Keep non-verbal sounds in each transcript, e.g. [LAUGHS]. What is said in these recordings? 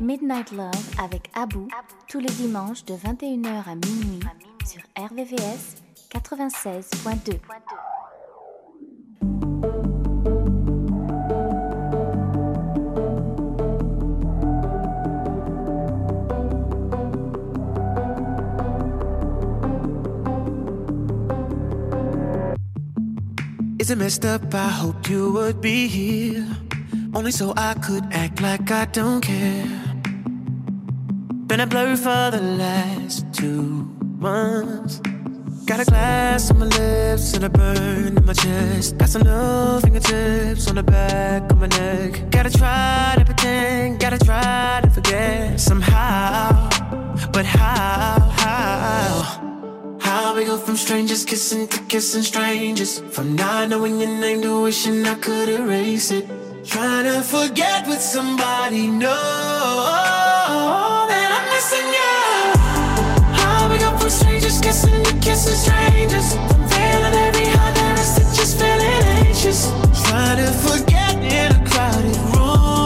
Midnight Love avec Abou tous les dimanches de 21h à minuit sur RVVS 96.2. Is it messed up? I hoped you would be here. Only so I could act like I don't care. Been a blur for the last two months. Got a glass on my lips and a burn in my chest. Got some fingertips on the back of my neck. Gotta try to pretend, gotta try to forget somehow. But how, how? How we go from strangers kissing to kissing strangers? From not knowing your name to wishing I could erase it. Trying to forget with somebody, no. Strangers kissing to kissing strangers. I'm feeling every heart there is just feeling anxious. Trying to forget in a crowded room.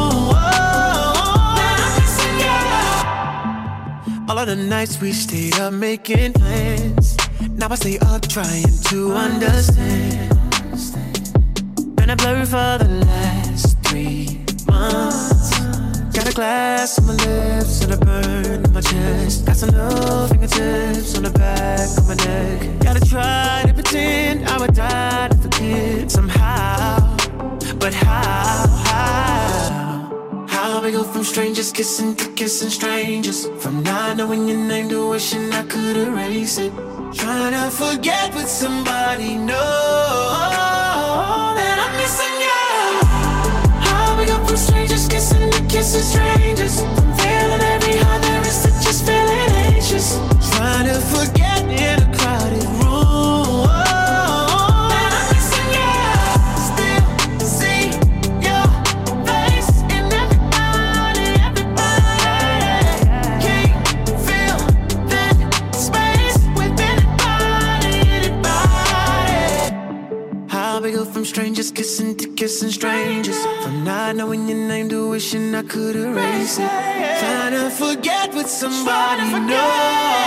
All of the nights we stayed up making plans. Now I stay up trying to understand. Been a blur for the last three months. Got a glass on my lips and a burn in my chest. Got some little fingertips on the back of my neck. Gotta try to pretend I would die to forget somehow. But how, how, how we go from strangers kissing to kissing strangers? From not knowing your name to wishing I could erase it. Trying to forget with somebody, no, that I'm missing strangers kissing kissing strangers. I'm feeling every heart there is to just feeling anxious. Trying to forget kissing to kissing strangers. From not knowing your name to wishing I could erase it. Trying to forget with somebody new.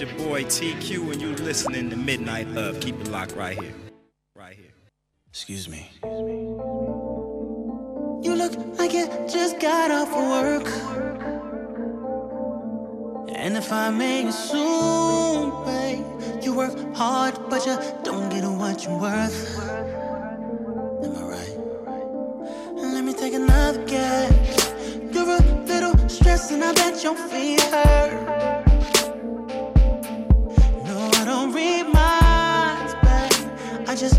It's your boy TQ, and you listening to Midnight Love. Keep it locked right here. Right here. Excuse me. You look like you just got off of work. And if I may assume, babe, you work hard, but you don't get what you're worth. Am I right? Let me take another guess. You're a little stressed, and I bet your feet hurt reminds, babe. I just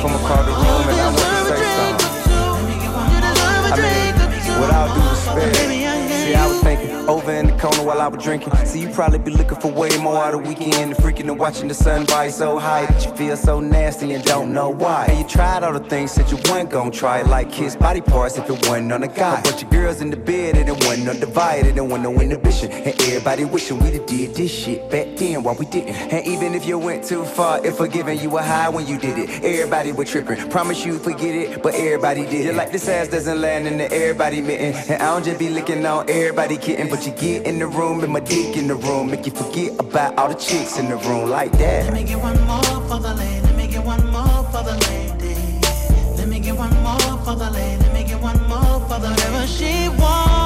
from across the room and I want to say something. I mean, what I'll do is spare. Over in the corner while I was drinking. So you probably be looking for way more out of weekend. Freaking and watching the sun rise so high that you feel so nasty and don't know why. And you tried all the things that you weren't gonna try, like kiss body parts if it wasn't on a guy. But your girls in the bed and it wasn't undivided, and wasn't no inhibition. And everybody wishing we did this shit back then while we didn't. And even if you went too far, if forgiving you were high when you did it, everybody was tripping. Promise you forget it, but everybody did it. Like this ass doesn't land in the everybody mitten. And I don't just be licking on everybody kitten, but once you get in the room, and my dick in the room, make you forget about all the chicks in the room like that. Let me get one more for the lady. Let me get one more for the lady. Let me get one more for the lady. Let me get one more for the whatever she wants.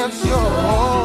My your yo.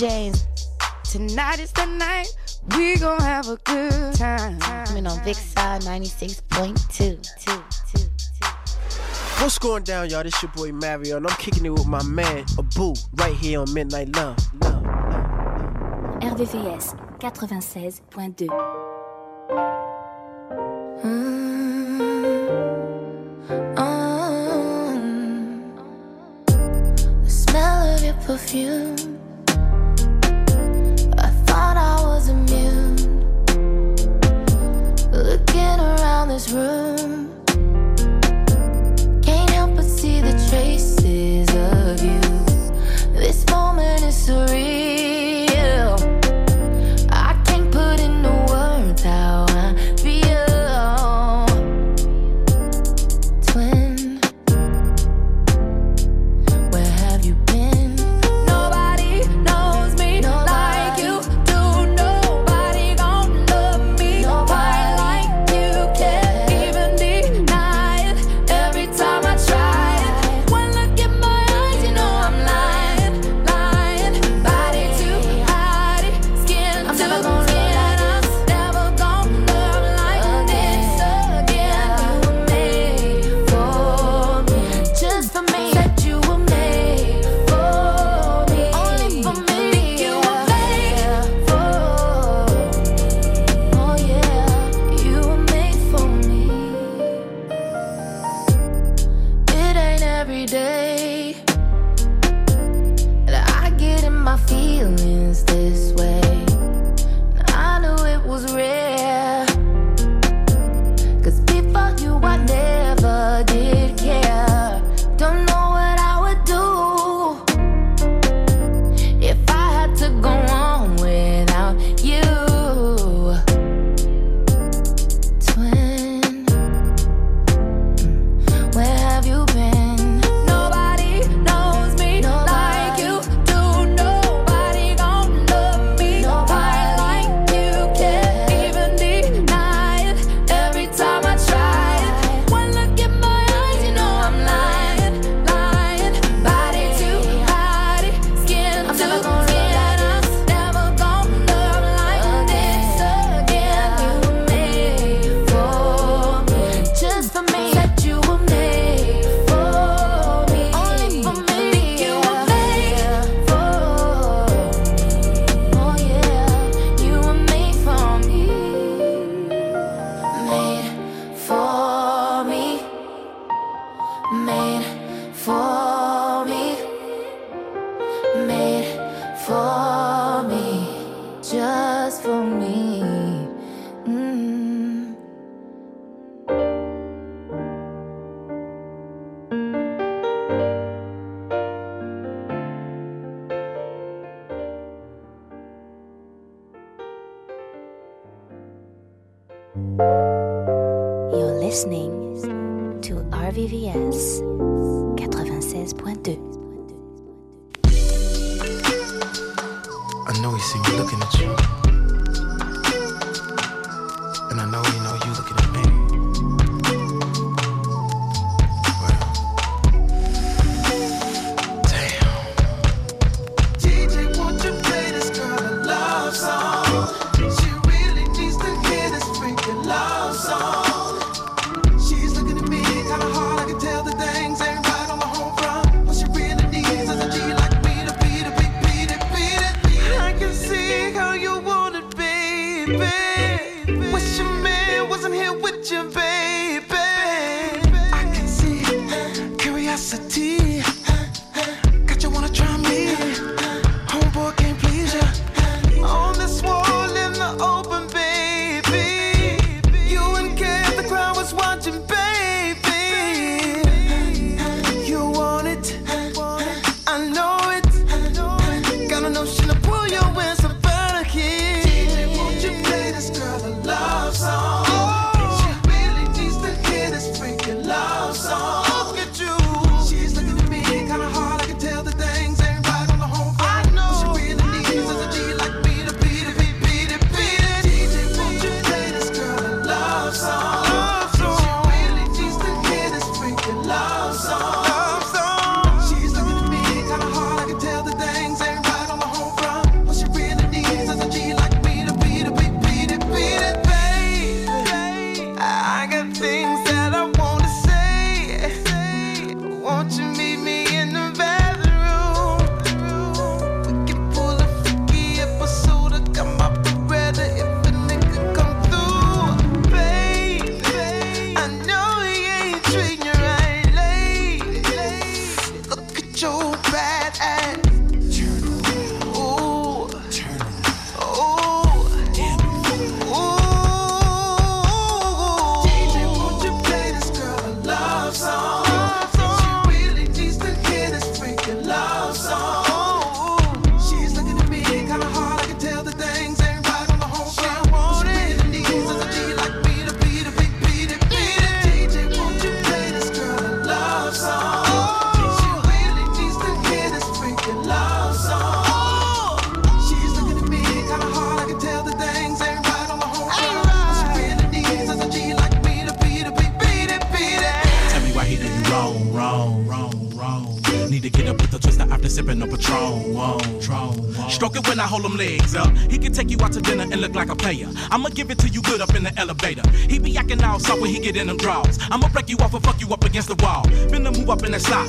James. Tonight is the night. We gon' have a good time. Coming on Big 96.2. What's going down, y'all? This your boy Mario, and I'm kicking it with my man Abou right here on Midnight Love. Love, love, love. RVVS 96.2. perfume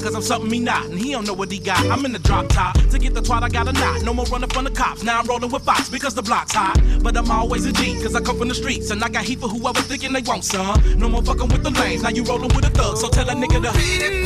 cause I'm something he not. And he don't know what he got. I'm in the drop top. To get the twat, I got a knot. No more running from the cops. Now I'm rolling with Fox because the block's hot. But I'm always a G, cause I come from the streets. And I got heat for whoever thinking they want some. No more fucking with the lanes. Now you rolling with a thug. So tell a nigga to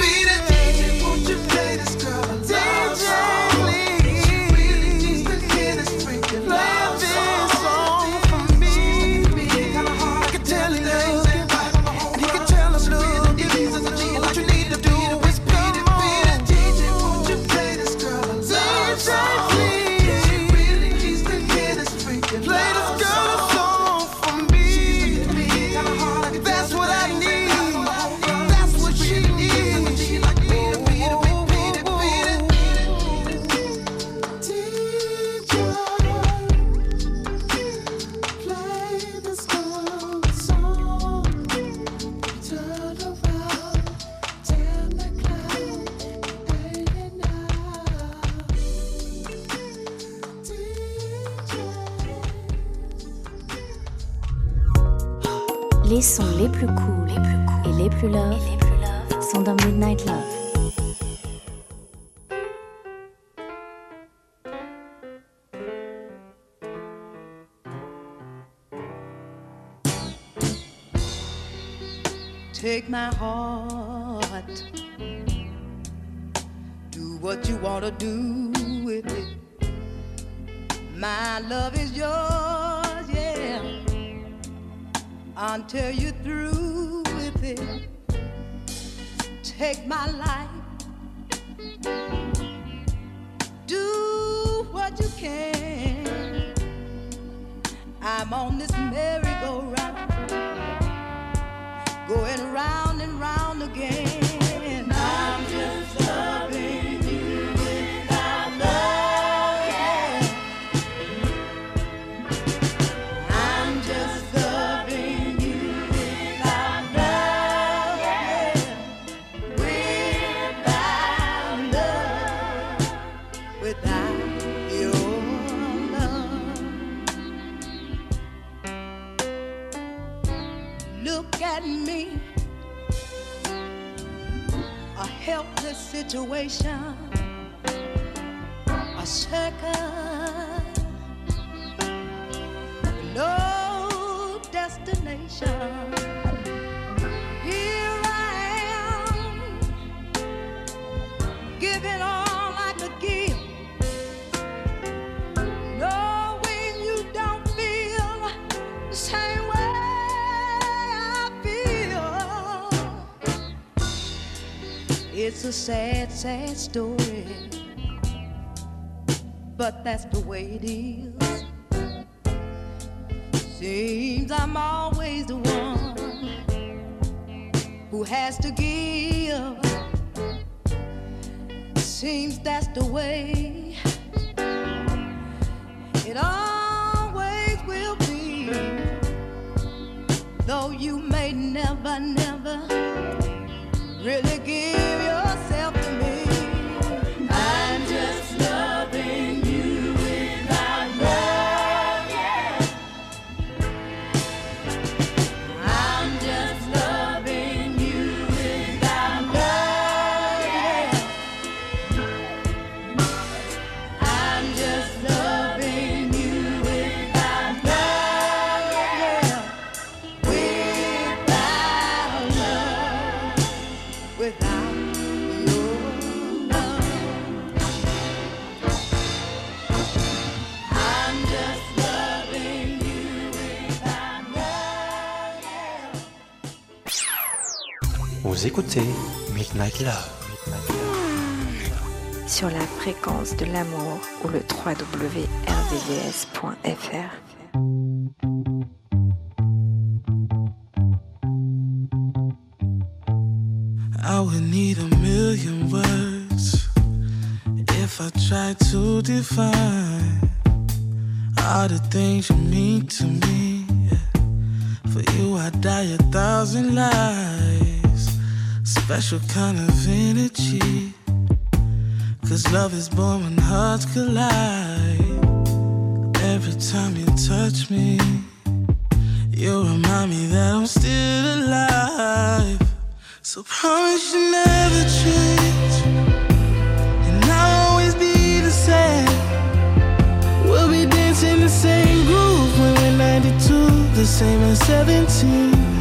sad, sad story, but that's the way it is. Écoutez Midnight Love. sur la fréquence de l'amour ou le www.rdvs.fr. I would need a million words if I tried to define all the things you mean to me. For you, I die a thousand lives. Special kind of energy. Cause love is born when hearts collide. Every time you touch me, you remind me that I'm still alive. So promise you never change, and I'll always be the same. We'll be dancing the same groove when we're 92, the same as 17.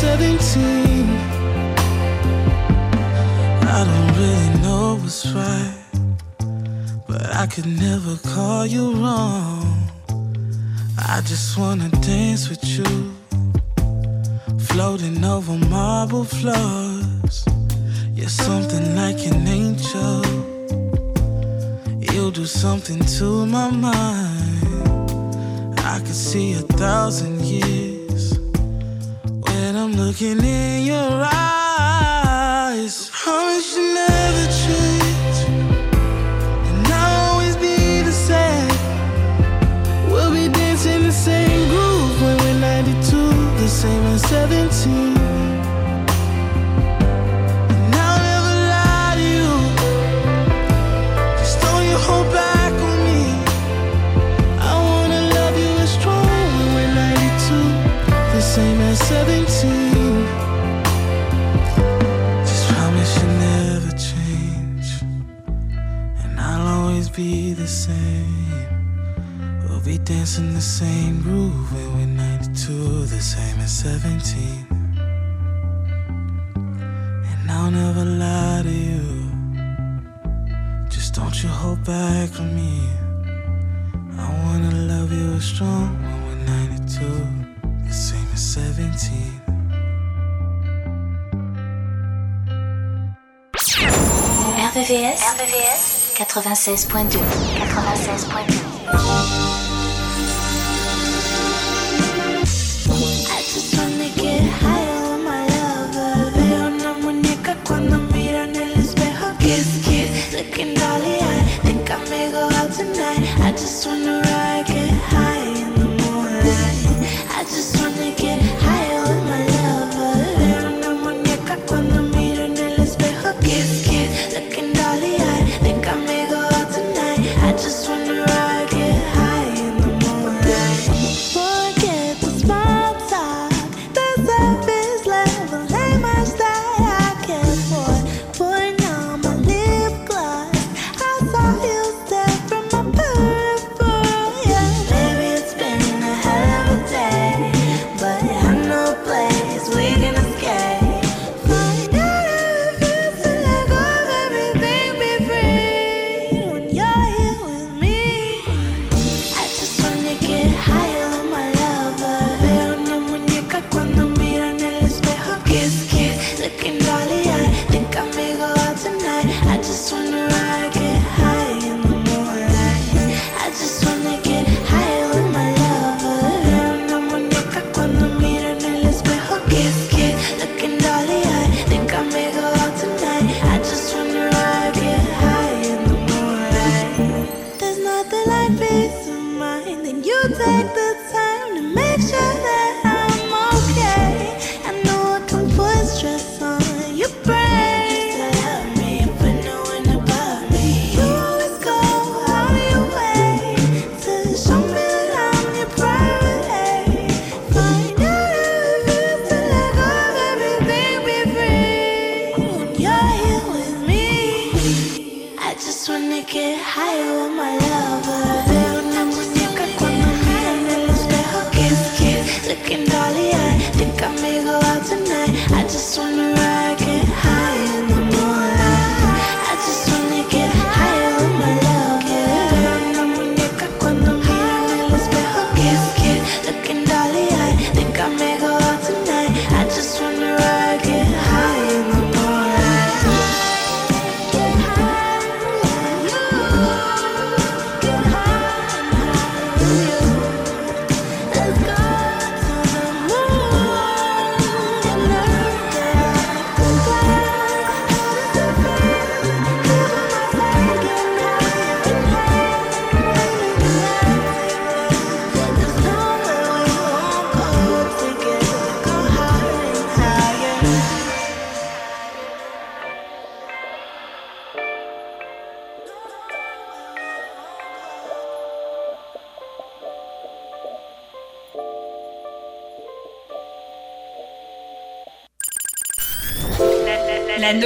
17. I don't really know what's right, but I could never call you wrong. I just wanna dance with you, floating over marble floors. You're something like an angel. You do something to my mind. I could see a thousand years looking in your eyes. Promise you never change, and I'll always be the same. We'll be dancing the same groove when we're 92, the same as 17. Same. We'll be dancing the same groove when we're 92 The same as 17 And I'll never lie to you. Just don't you hold back on me. I wanna love you strong when we're 92 the 17. RVVS, RVVS 96.2 96.2 get higher with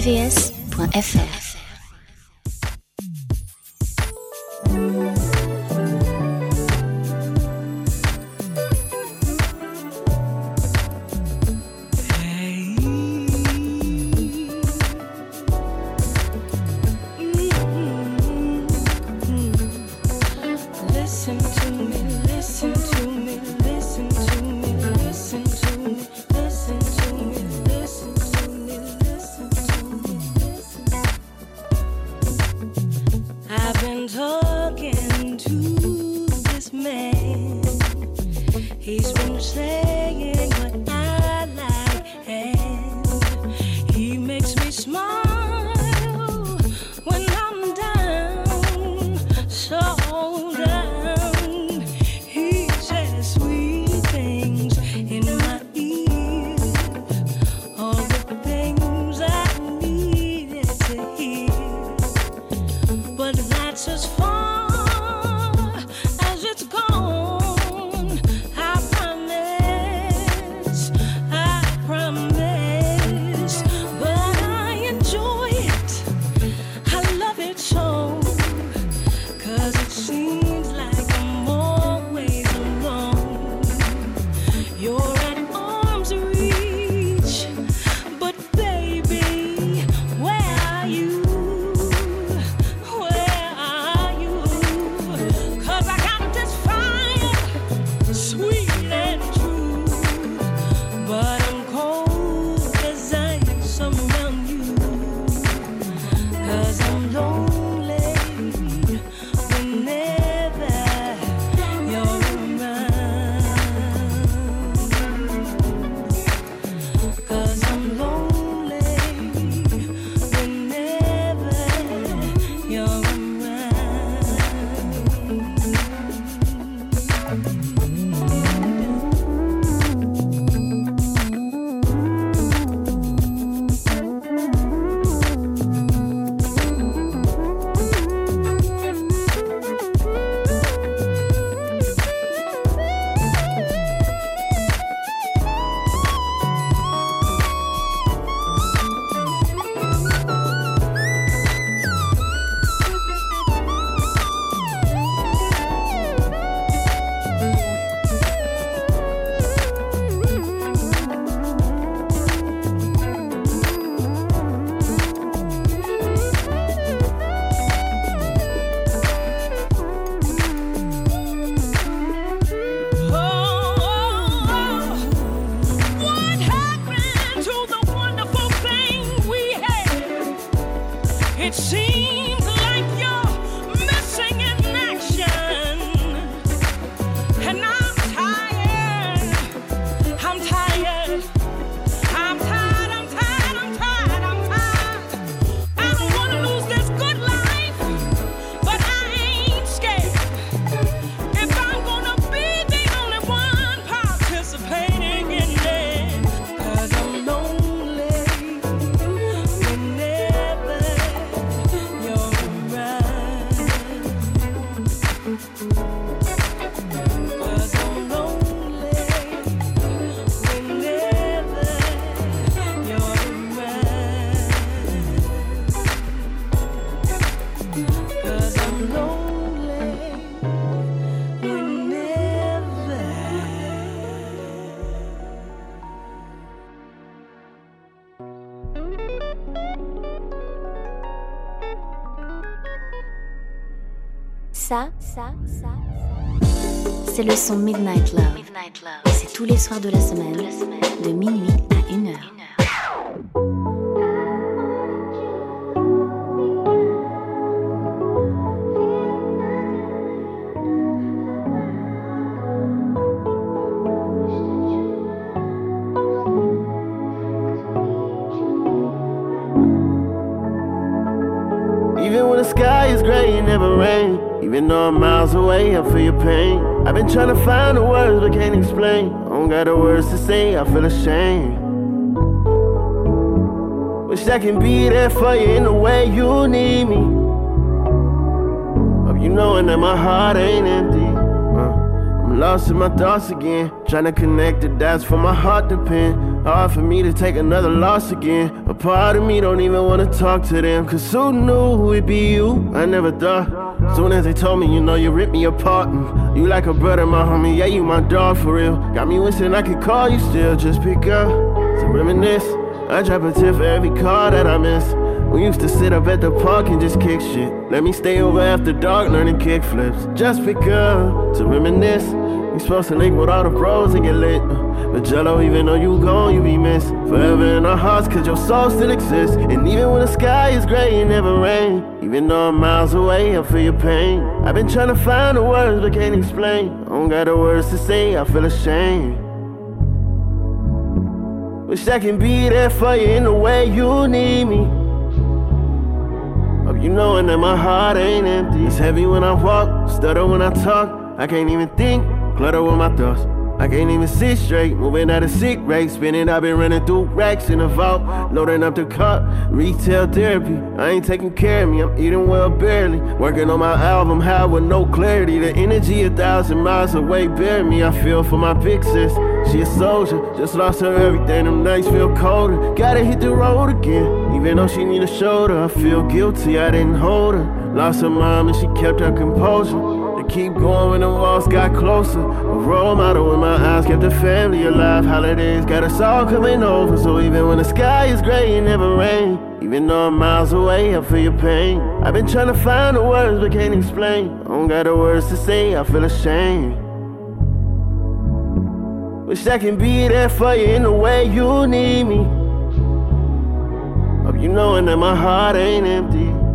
rvvs.fr. son Midnight Love. Midnight Love. C'est tous les soirs de la semaine, de minuit à 1 heure. Even when the sky is gray, it never rains. Even though I'm miles away, I feel your pain. I've been trying to find the words but can't explain. I don't got the words to say, I feel ashamed. Wish I can be there for you in the way you need me. Hope you knowing that my heart ain't empty. Uh, I'm lost in my thoughts again. Trying to connect the dots for my heart to pin. Hard for me to take another loss again. A part of me don't even wanna talk to them. Cause who knew it'd be you? I never thought. Soon as they told me, you know, you ripped me apart. And you like a brother, my homie, yeah, you my dog for real. Got me wishing I could call you still, just pick up to reminisce. I drop a tip for every car that I miss. We used to sit up at the park and just kick shit. Let me stay over after dark learning kick flips. Just pick up to reminisce. We supposed to link with all the bros and get lit. But Jello, even though you gone, you be missed. Forever in our hearts, cause your soul still exists. And even when the sky is gray, it never rain. Even though I'm miles away, I feel your pain. I've been trying to find the words, but can't explain. I don't got the words to say, I feel ashamed. Wish I can be there for you in the way you need me. Hope you knowing that my heart ain't empty. It's heavy when I walk, stutter when I talk. I can't even think, clutter with my thoughts. I can't even sit straight, moving at a sick rate. Spinning, I've been running through racks in the vault, loading up the cut. Retail therapy, I ain't taking care of me, I'm eating well barely. Working on my album, high with no clarity. The energy a thousand miles away, bear me. I feel for my big sis, she a soldier, just lost her everything. Them nights feel colder, gotta hit the road again. Even though she need a shoulder, I feel guilty, I didn't hold her. Lost her mom and she kept her composure keep going when the walls got closer. A role model when my eyes kept the family alive. Holidays got us all coming over. So even when the sky is gray, it never rain. Even though I'm miles away, I feel your pain. I've been trying to find the words but can't explain. I don't got the words to say, I feel ashamed. Wish I can be there for you in the way you need me. Hope you knowing that my heart ain't empty.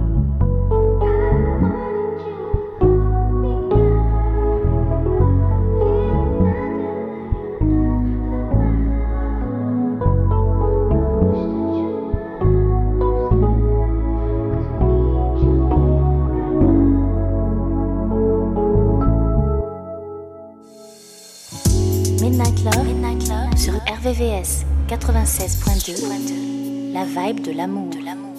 VVS 96.2, la vibe de l'amour. me back.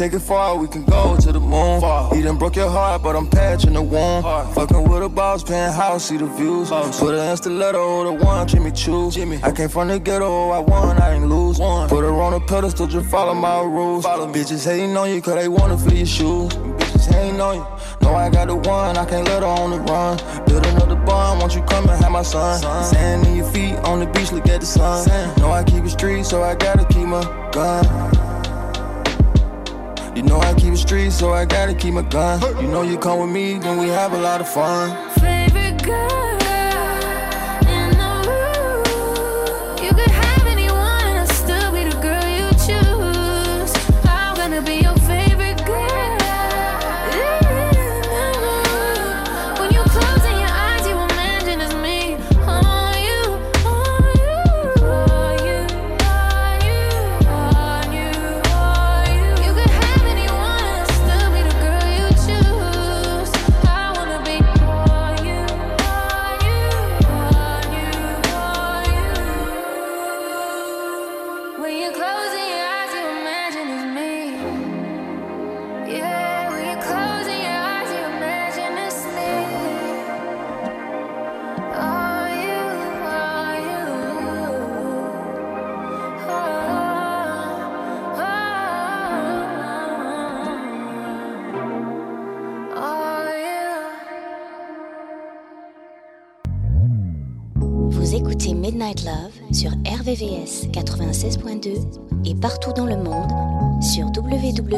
Take it far, we can go to the moon. He done broke your heart, but I'm patching the wound. Fucking with a boss, penthouse, see the views. Put an stiletto, the one Jimmy Choo. Jimmy. I came from the ghetto, I won, I ain't lose. One. Put her on a pedestal, just follow my rules. Follow Bitches hating on you, cause they wanna feel your shoes. Bitches hating on you. Know I got the one, I can't let her on the run. Build another bond, won't you come and have my son? Sand in your feet on the beach, look at the sun. Know I keep it street, so I gotta keep my gun. You know I keep it street, so I gotta keep my gun. You know you come with me, then we have a lot of fun. 96.2 et partout dans le monde sur www.rvvs.fr.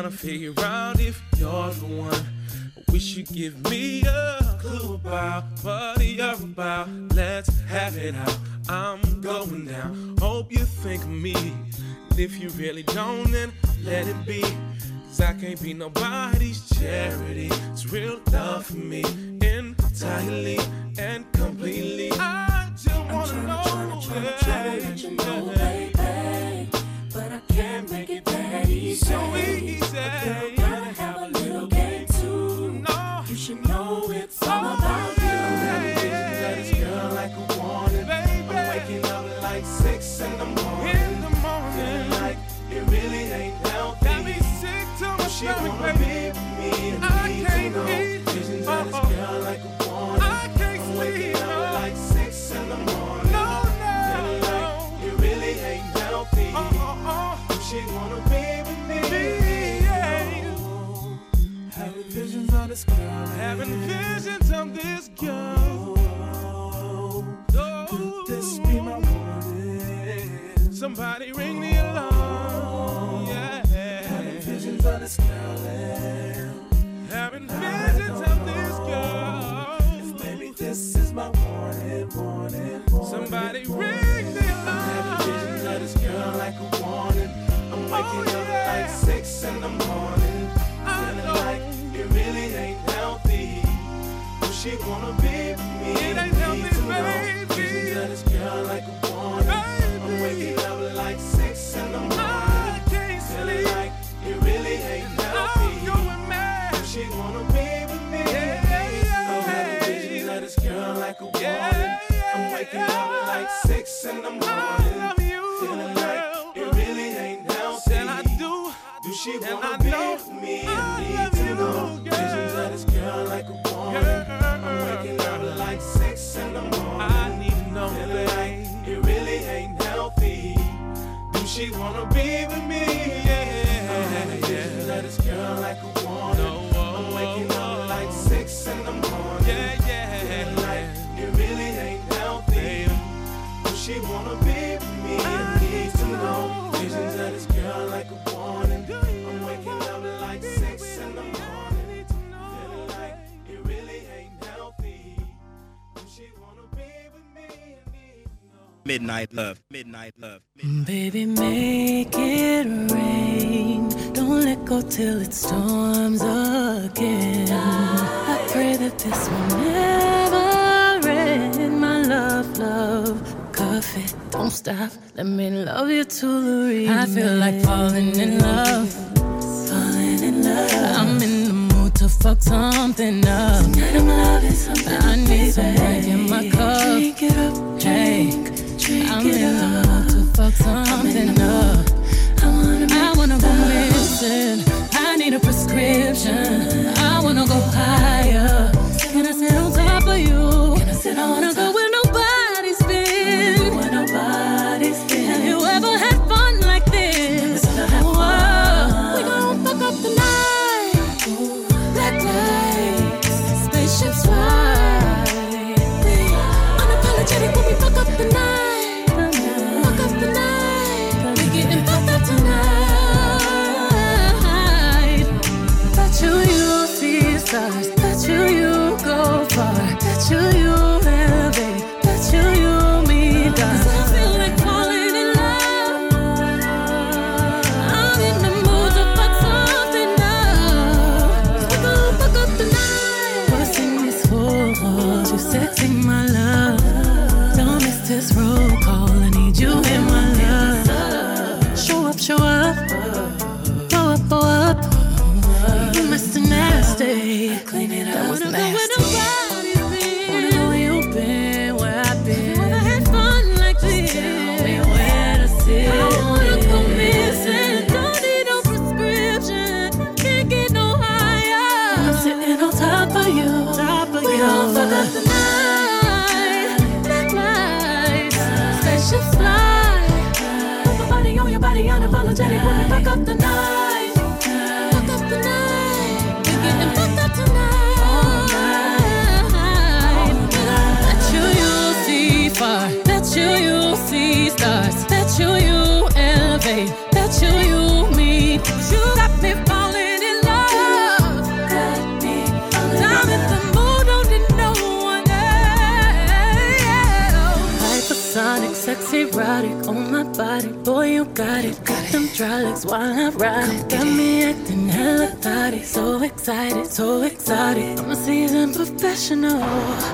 trying to figure out if you're the one. I wish you give me a clue about what you're about. Let's have it out. I'm going down. Hope you think of me. And if you really don't, then let it be. Cause I can't be nobody's charity. It's real love for me entirely and completely. I just wanna know. yeah, yeah. This girl. Having visions of this girl. Oh, could this be my warning? Somebody ring the alarm. Yeah. Having visions of this girl. Having visions of this girl. If maybe this is my warning, warning, warning. Somebody ring the alarm. Having visions of this girl like a warning. I'm waking Oh, up yeah. like six in the morning. She wanna be with me. It ain't healthy, baby. Using to this girl like a warning. I'm waking up like six in the morning. I can't Feeling sleep. like it really ain't healthy. I'm going mad. If she wanna be with me. Yeah, yeah. I'm having visions of this girl like a warning. Yeah, yeah, I'm waking yeah. up like six in the morning. I love you, Feeling girl. like it really ain't healthy. And I do. Do she wanna and I she wanna be Midnight love. Midnight love. Mm. Baby, make it rain. Don't let go till it storms again. I pray that this will never end. My love, love, coffee, don't stop. Let me love you to the end. I feel like falling in love. Falling in love. I'm in the mood to fuck something up. Tonight I'm loving something. I need some drink in my cup. Drink it up, drink. I'm in mood to fuck something up. I wanna, I wanna go missing. I need a prescription. I wanna go higher. Can I sit on top of you? Can I sit I wanna go where nobody's Nasty. Clean it up. That was nasty. Wanna know where you've been, where I've been. Never had fun like this. Tell me where to sit. I don't wanna go missing. Don't need no prescription. Can't get no higher. I'm sitting on top of you. Top of we you. fuck up the night. Black lights, spaceships fly. Put my body on your body, unapologetic when we fuck up the night. You you elevate. Bet you you meet. You got me falling in love. Me I'm in the mood, don't need no one else. Hypersonic, sexy, erotic on my body. Boy, you got it. Got them dry legs while I ride it. Got me acting hella thotty. So excited, so excited. I'm a seasoned professional.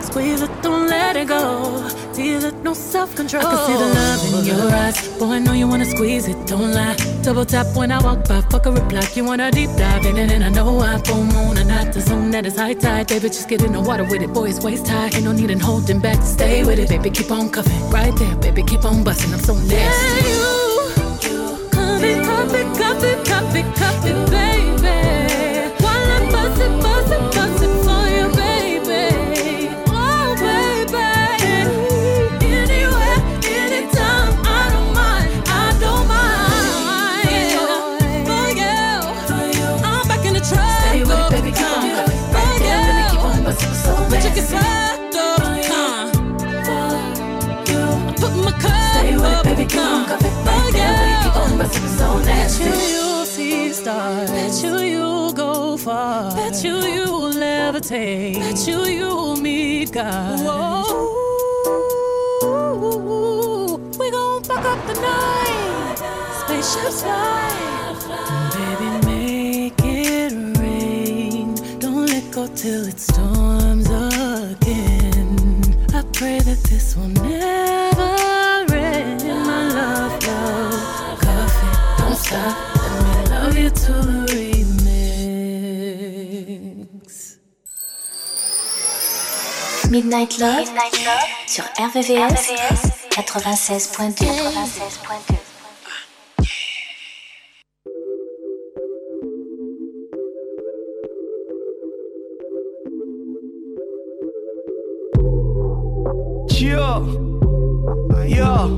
Squeeze it, don't let it go. Feel it, no self control. I can see the love in your eyes. Boy, I know you wanna squeeze it, don't lie. Double tap when I walk by, fuck a reply. You wanna deep dive in it, and I know I full moon and not the zone that is high tide. Baby, just get in the water with it, boy, it's waist high. Ain't no need in holding back. Stay with it, baby, keep on cuffing. Right there, baby, keep on busting. I'm so nasty. Yeah, you, Cup it, cup it, cup it, cup it, baby. Bet you you'll see stars. Bet you you'll go far. Bet you you'll levitate. Bet you you'll meet God. Whoa. We gon' fuck up the night. Spaceships fly. Baby, make it rain. Don't let go till it storms again. I pray that this will never Midnight Love, Midnight Love sur RVVS, 96.2. 96.2. Yeah, yeah.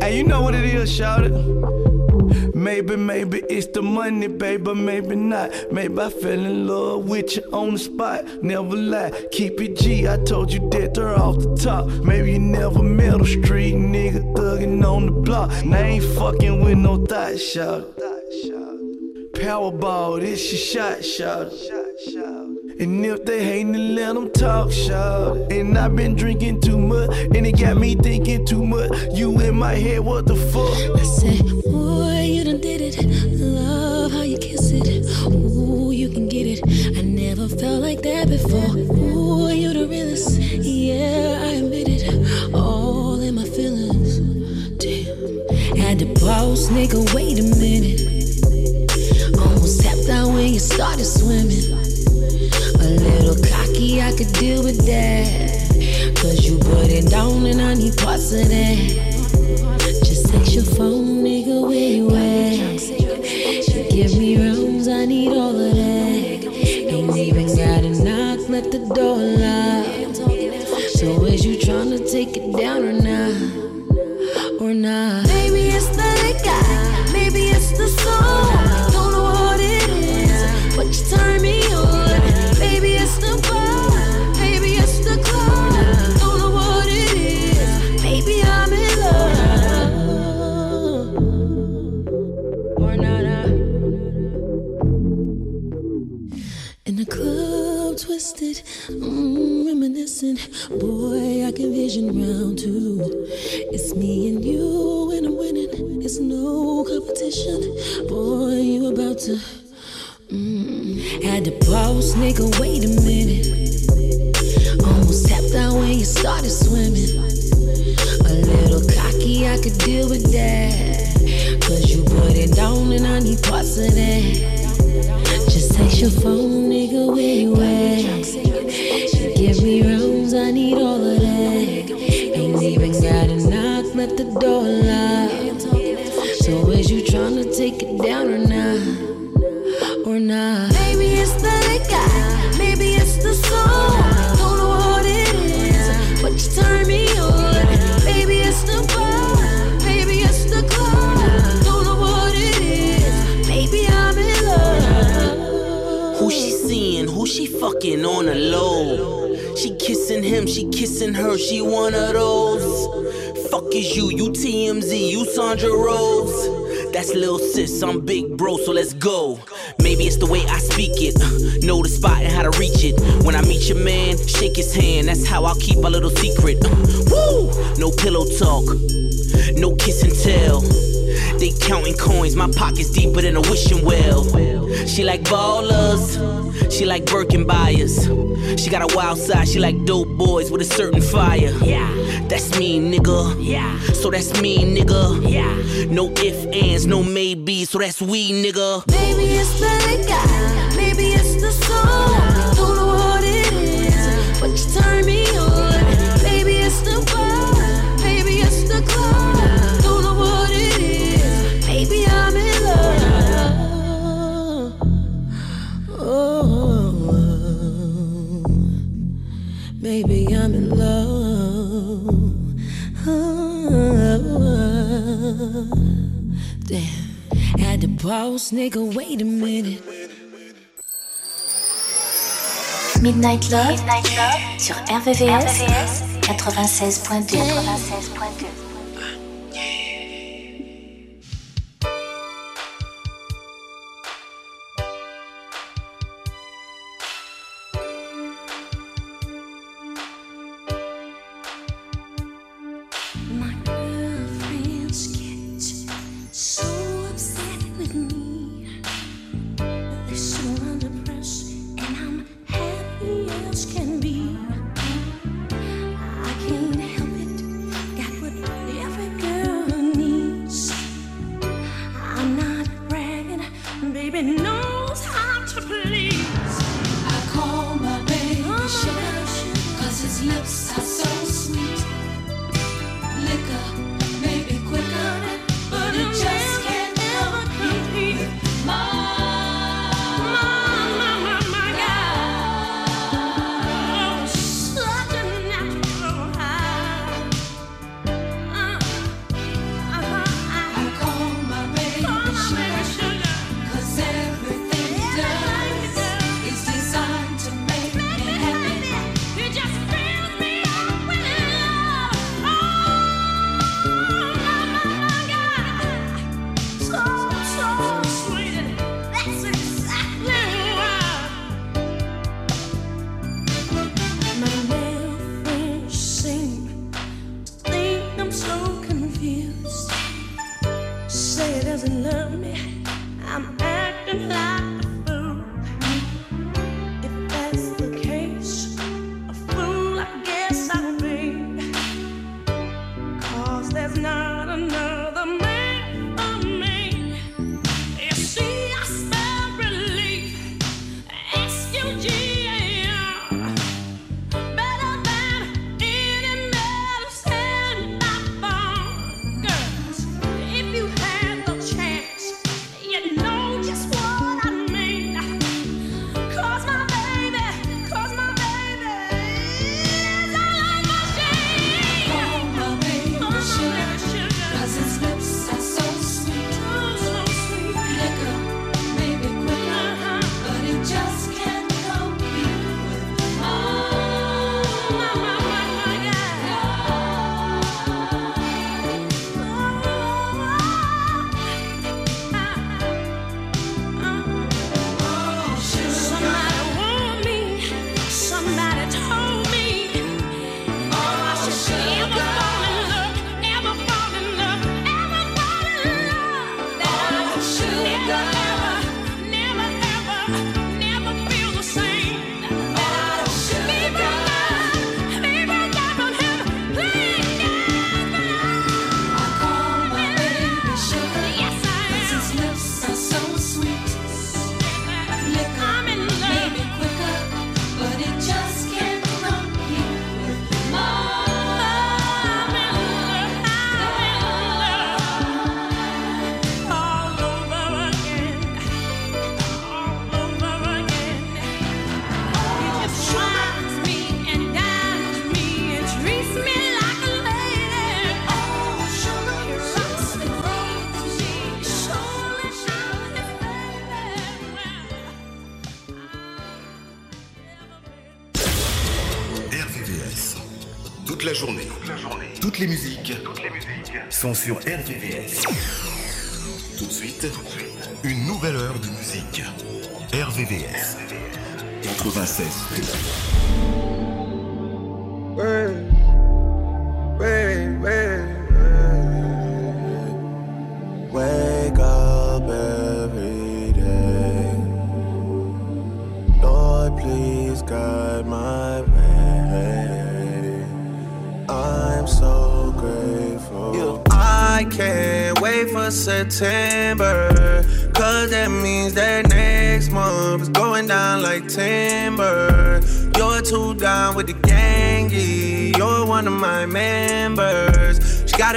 Hey, you know what it is, shout it. Maybe, maybe it's the money, baby, maybe not. Maybe I fell in love with you on the spot. Never lie, keep it G. I told you that they're off the top. Maybe you never met a street nigga thuggin' on the block. And I ain't fucking with no thought, shout Powerball, this your shot, shout and if they then let them talk, shout And i been drinking too much, and it got me thinking too much. You in my head, what the fuck? I said, like that before. Ooh, you the realest. Yeah, I admit it. All in my feelings. Damn. Had to pause, nigga, wait a minute. Almost tapped out when you started swimming. A little cocky, I could deal with that. Cause you put it down and I need parts of that. Just text your phone, nigga, where you at? You give me rounds, I need all of that. So is you tryna take it down or not? Or not? Maybe it's the liquor, maybe it's the song. Twisted, mm, reminiscent. Boy, I can vision round two. It's me and you, and I'm winning. It's no competition. Boy, you about to. Mm, had to pause, nigga, wait a minute. Almost tapped out when you started swimming. A little cocky, I could deal with that. Cause you put it down and I need parts of that. Just text your phone, nigga, where at? You give me rounds, I need all of that. Ain't even gotta knock, let the door lock. So is you tryna take it down or not? or not. She fucking on the low? She kissing him, she kissing her, she one of those. Fuck is you, you TMZ, you Sandra Rose. That's little sis, I'm big bro, so let's go. Maybe it's the way I speak it. [LAUGHS] Know the spot and how to reach it. When I meet your man, shake his hand. That's how I'll keep a little secret. [LAUGHS] Woo! No pillow talk, no kiss and tell. They counting coins, my pocket's deeper than a wishing well. She like ballers, she like Birkin buyers. She got a wild side, she like dope boys with a certain fire. Yeah, that's me, nigga. Yeah, so that's me, nigga. Yeah, no ifs, ands, no maybes, so that's we, nigga. Maybe it's the liquor, maybe it's the song. Don't know what it is, but you turn me on. Damn. Had to pause, nigga, wait a minute. Midnight Love, Midnight Love sur RVVS, 96.2. 96.2. sont sur RVVS. Tout de suite, une nouvelle heure de musique. RVVS 96.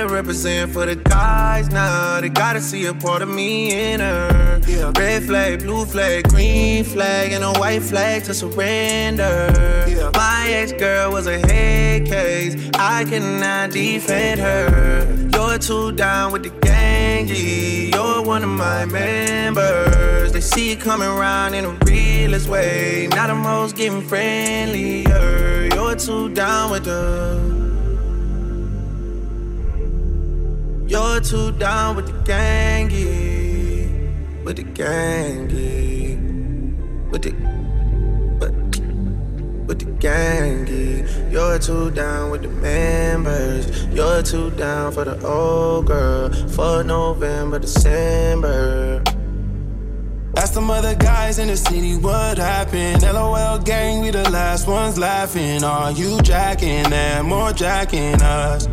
Represent for the guys now. They gotta see a part of me in her. Red flag, blue flag, green flag, and a white flag to surrender. Yeah. My ex girl was a head case. I cannot defend her. You're too down with the gang, yeah. You're one of my members. They see it coming around in the realest way. Now the most getting friendlier. You're too down with the. You're too down with the gang. With the gang. With the. But, with the gang. You're too down with the members. You're too down for the old girl. For November, December. Ask them other guys in the city what happened. LOL gang, we the last ones laughing. Are you jacking them or jacking us?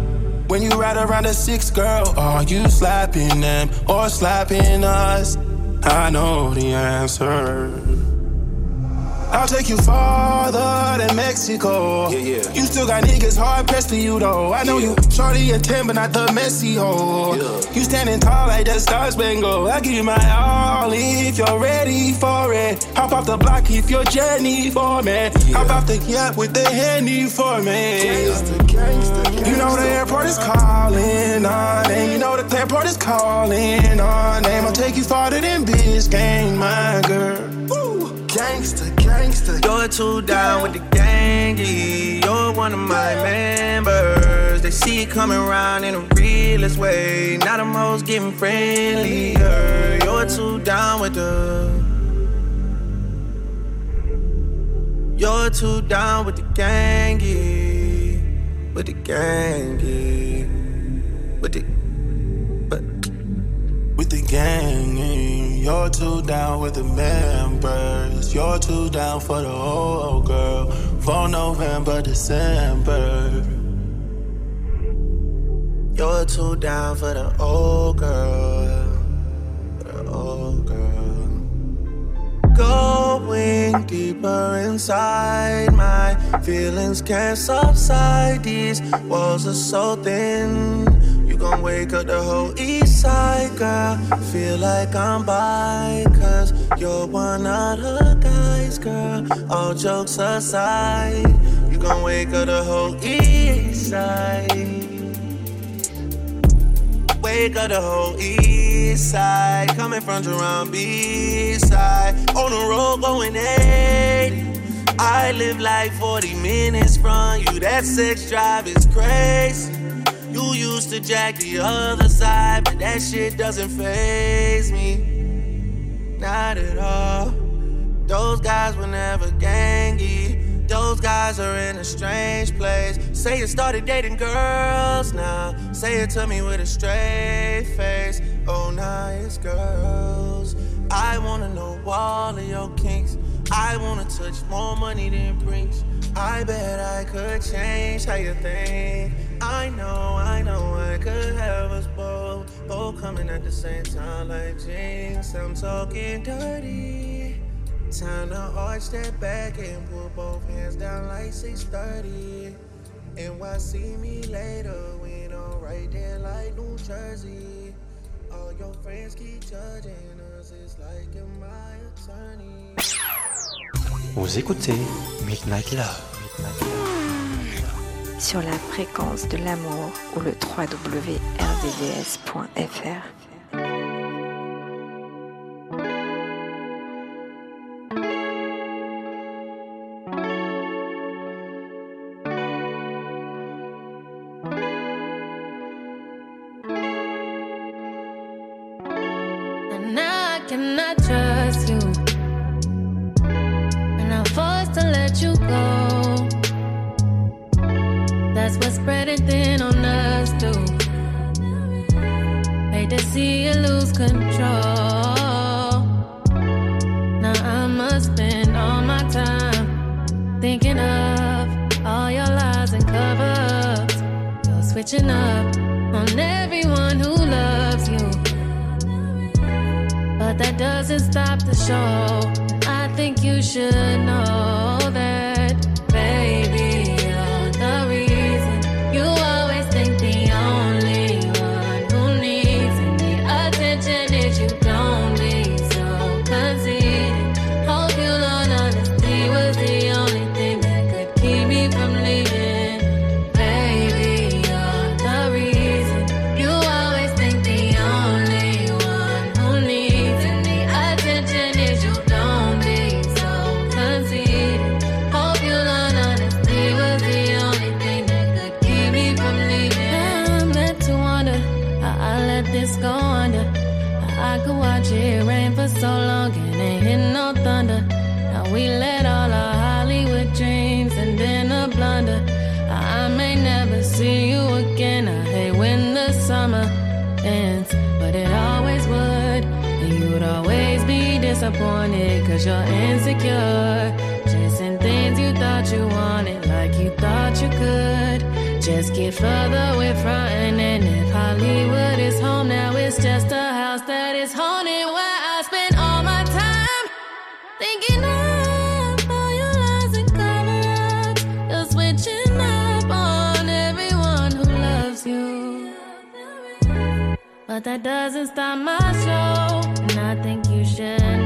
When you ride around a six girl, are you slapping them or slapping us? I know the answer. I'll take you farther than Mexico. Yeah, yeah. You still got niggas hard pressed for you though. I know you shorty and 10, but not the messy hoe. You standing tall like that Star Spangled. I give you my all if you're ready for it. Hop off the block if you're Jenny for me. Hop off the yacht with the handy for me. You know the airport is calling our name. You know the airport is calling our name. I'll take you farther than Biscayne, my girl. Woo. Gangsta, You're too down with the gang. You're one of my members. They see it coming around in the realest way. Now the most getting friendlier. You're too down with the. You're too down with the gang. With the gang, yeah. With the. But. With the gang, you're too down with the members. You're too down for the old girl. For November, December. You're too down for the old girl. The old girl. Going deeper inside. My feelings can't subside. These walls are so thin. You gon' wake up the whole east side, girl. Feel like I'm by, cause you're one of the guys, girl. All jokes aside, you gon' wake up the whole east side. Wake up the whole east side. Coming from Jerome B side. On the road going 80. I live like 40 minutes from you. That sex drive is crazy. You used to jack the other side, but that shit doesn't phase me. Not at all. Those guys were never gangy. Those guys are in a strange place. Say you started dating girls now. Say it to me with a straight face. Oh, now it's girls. I wanna know all of your kinks. I wanna touch more money than Prince. I bet I could change how you think. I know, I know I could have us both. Both coming at the same time like jinx. I'm talking dirty. Time to arch that back and put both hands down like 630. And why see me later when I'm right there like New Jersey? All your friends keep judging us, it's like you're my attorney. Vous écoutez Midnight Love. Midnight Love. Sur la fréquence de l'amour ou le www.rdvs.fr. control. Now I must spend all my time thinking of all your lies and cover ups. You're switching up on everyone who loves you. But that doesn't stop the show. I think you should know disappointed cause you're insecure. Chasing things you thought you wanted like you thought you could. Just get further away from and if Hollywood is home now, it's just a house that is haunted where I spend all my time thinking of all your lies and cover-ups. You're switching up on everyone who loves you. But that doesn't stop my show. And I think you should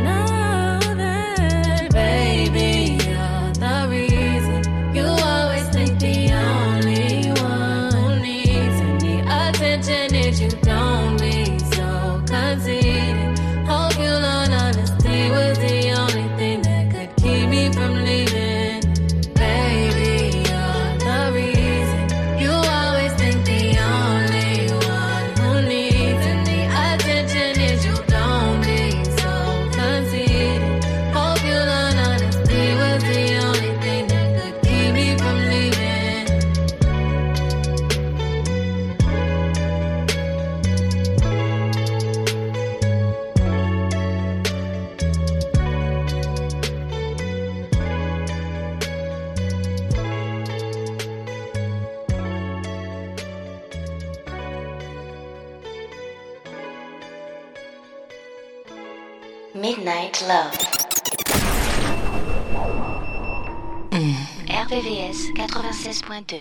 love. Mm. RVVS 96.2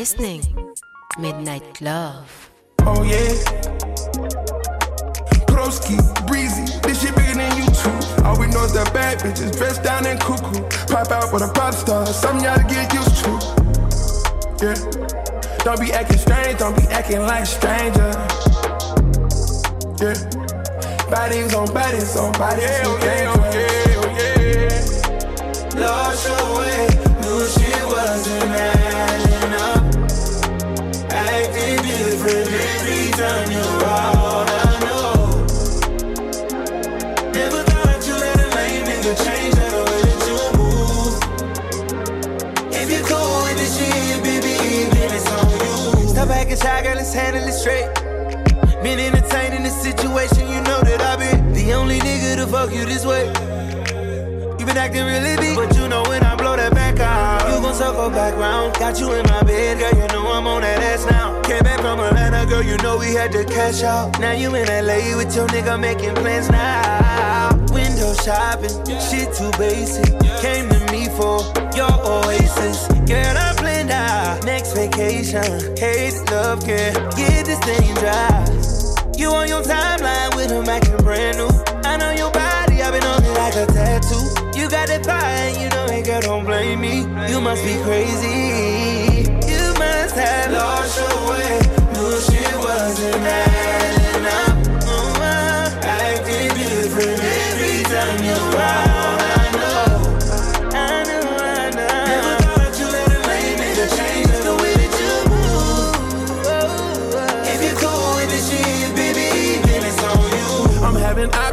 listening. Midnight Love. Oh yeah. Broski, breezy, this shit bigger than YouTube. bitches dressed down in cuckoo. Pop out with a pop star, something y'all to get used to. Yeah. Don't be acting strange, don't be acting like stranger. Yeah. Bodies on bodies on bodies. Yeah, oh yeah, oh yeah, oh yeah. Lost your way, you. Stop shy, girl, let's handle it straight. Been entertaining this situation, you know that I've been the only nigga to fuck you this way. You been acting really big, but you know when I blow that back out, you gon' circle back round. Got you in my bed, girl, you know I'm on that ass now. Came back from Atlanta, girl, you know we had to cash out. Now you in LA with your nigga making plans now. Window shopping, shit too basic. Came to me for your oasis. Girl, I'm planned out. Next vacation, hate love, care. Get this thing dry. You on your timeline with a Mac and brand new. I know your body, I've been on it like a tattoo. You got that fire, you know it, girl, don't blame me. You must be crazy. You must have Lost your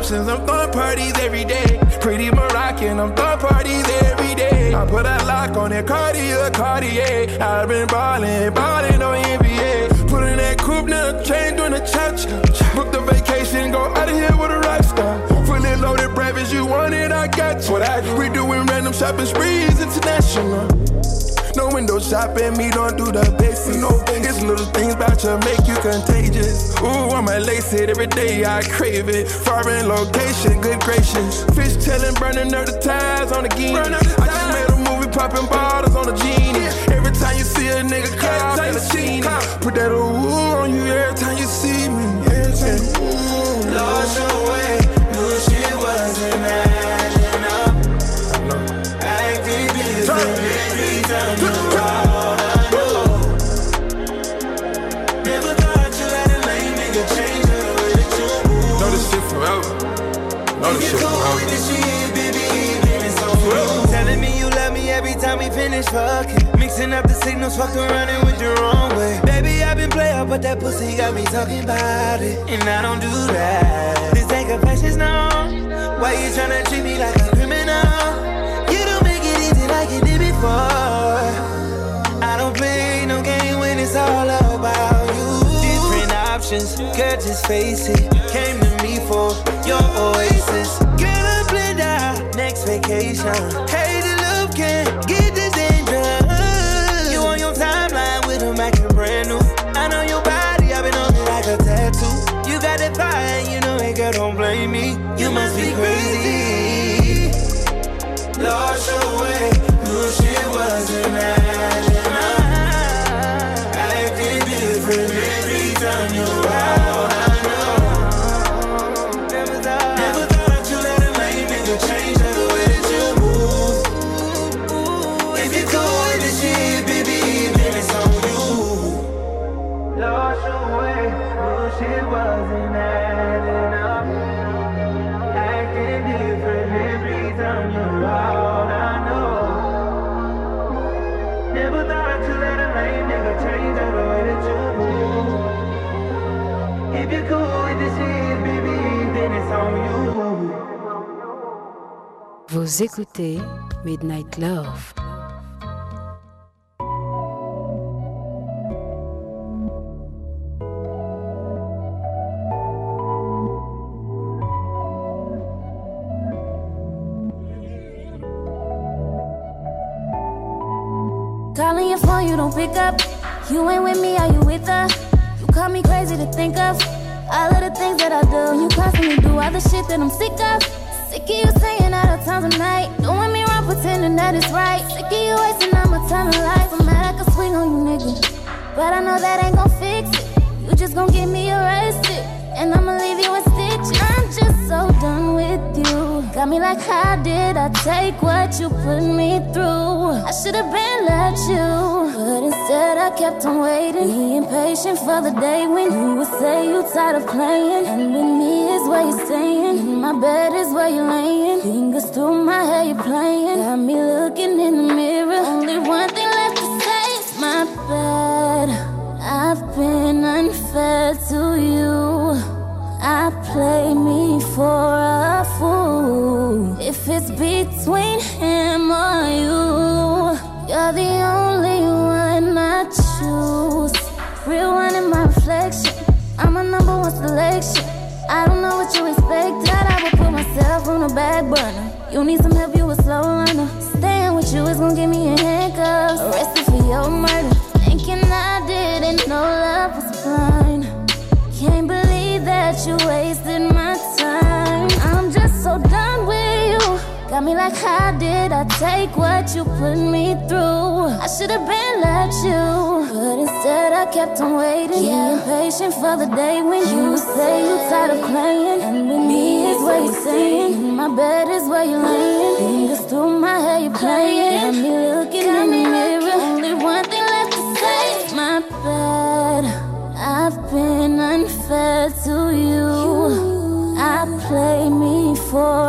options, I'm throwing parties every day. Pretty Moroccan, I'm throwing parties every day. I put a lock on it, Cartier, Cartier. I've been ballin', ballin' on NBA. Put in that coupe, now chain doing a cha. Book the vacation, go out of here with a rock star. Fully loaded breakfast, you want it, I got you. What I do, we doing random shopping sprees, international. No window shopping, me don't do the basics. No, it's little things about you make you contagious. Ooh, I might lace it every day, I crave it. Foreign location, good gracious. Fish tailing, burning up the ties on the game. I just made a movie, popping bottles on the genie. Every time you see a nigga call, in the genie. Put that ooh on you every time you see me. Every time, ooh. Lost your way, time we finish fucking. Mixing up the signals, fucking running with the wrong way. Baby, I've been player, but that pussy got me talking about it. And I don't do that. This ain't confessions, no. Why you tryna treat me like a criminal? You don't make it easy like you did before. I don't play no game when it's all about you. Different options, girl, just face it. Came to me for your oasis. Girl, I'm blend out. Next vacation. Hey, the love Vous écoutez Midnight Love. Calling your phone, you don't pick up. You ain't with me, are you with her? You call me crazy to think of. All of the things that I do, you constantly do all the shit that I'm sick of. Sick of you saying times of night. Doing me wrong, pretending that it's right. Sick of you wasting all my time in life. I'm mad I can swing on you, nigga. But I know that ain't gon' fix it. You just gon' get me arrested. And I'ma leave you in stitches. I'm just so done with you. Got me like, how did I take what you put me through? I should have been let you, but instead I kept on waiting. Being patient for the day when you would say you tired of playing. And with me is where you're staying. In my bed is where you're laying. Fingers through my hair, you're playing. Got me looking in the mirror. Only one thing left to say my bad. I've been unfair to you. I play me for a fool. If it's between him or you, you're the only one I choose. Real one in my reflection. I'm a number one selection. I don't know what you expect. That I would put myself on the back burner. You need some help, like, how did I take what you put me through? I should have been let you, but instead I kept on waiting. Being patient for the day when you say you're tired of playing. And with me is where you're staying. In my bed is where you're laying. Fingers through my hair, you're playing. Got me looking in the mirror. Only one thing left to say my bad. I've been unfair to you. I play me for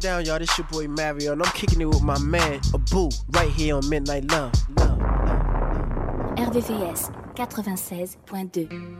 down, y'all. This your boy Mario, and I'm kicking it with my man, Abu, right here on Midnight Love. Love, love, love. RVVS 96.2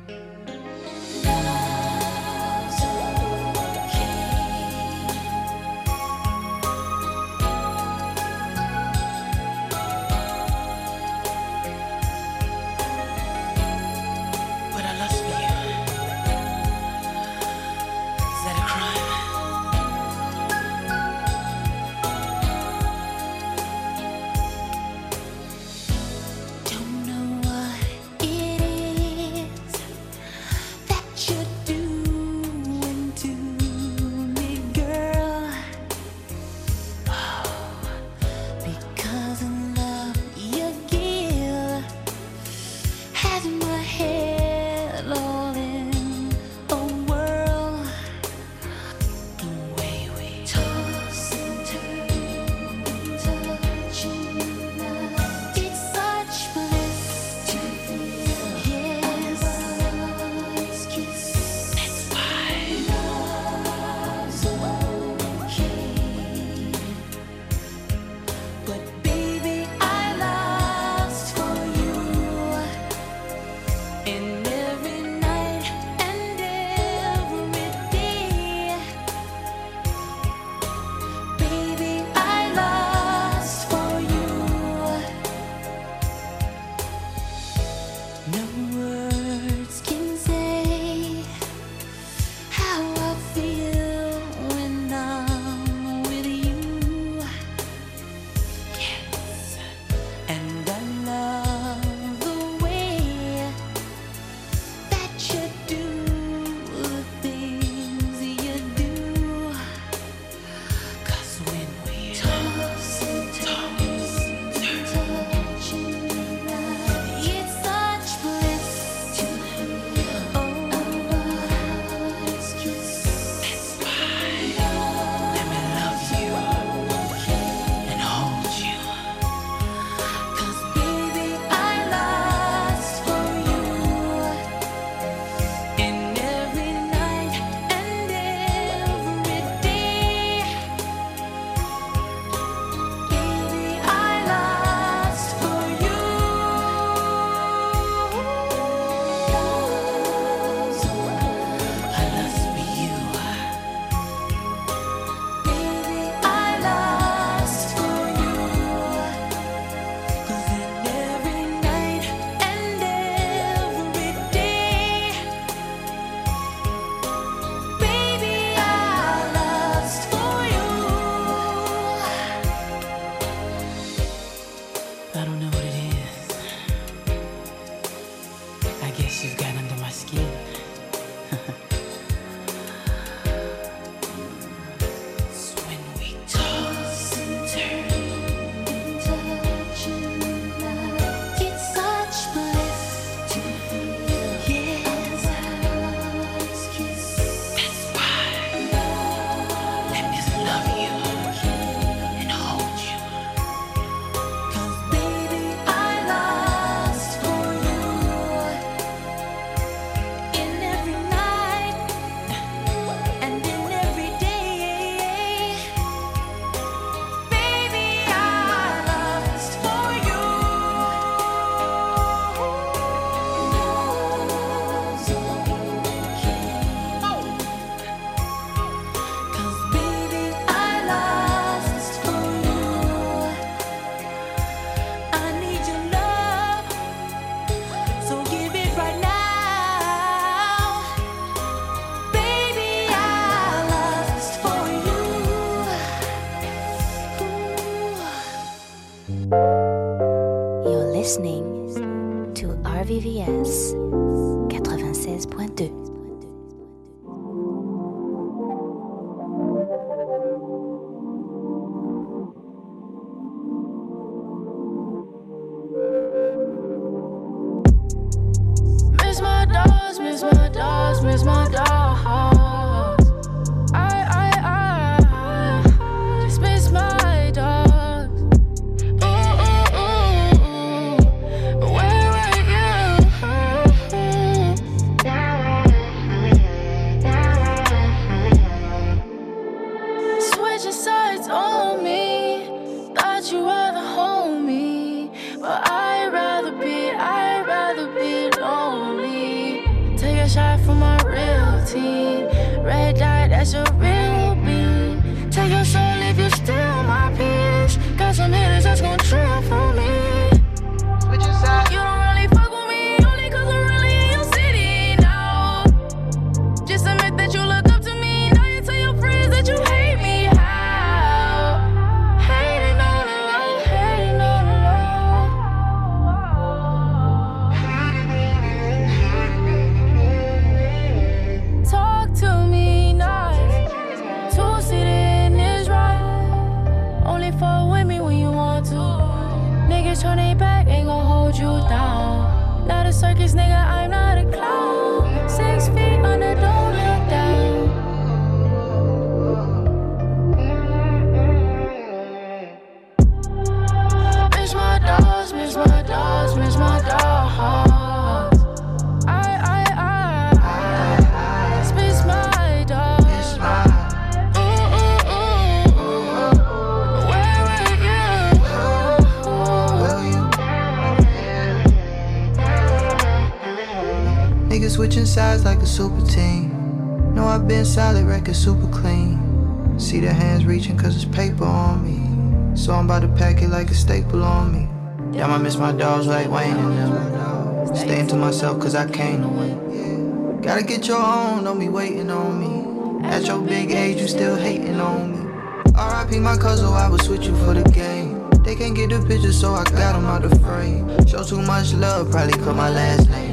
sides like a super team. Know I've been solid, record super clean. See the hands reaching cause it's paper on me. So I'm about to pack it like a staple on me. Damn, I miss my dogs like Wayne and them. Staying to myself cause I came to win. Gotta get your own, don't be waiting on me. At your big age, you still hating on me. RIP my cousin, I would switch you for the game. They can't get the picture, so I got them out the frame. Show too much love, probably cut my last name.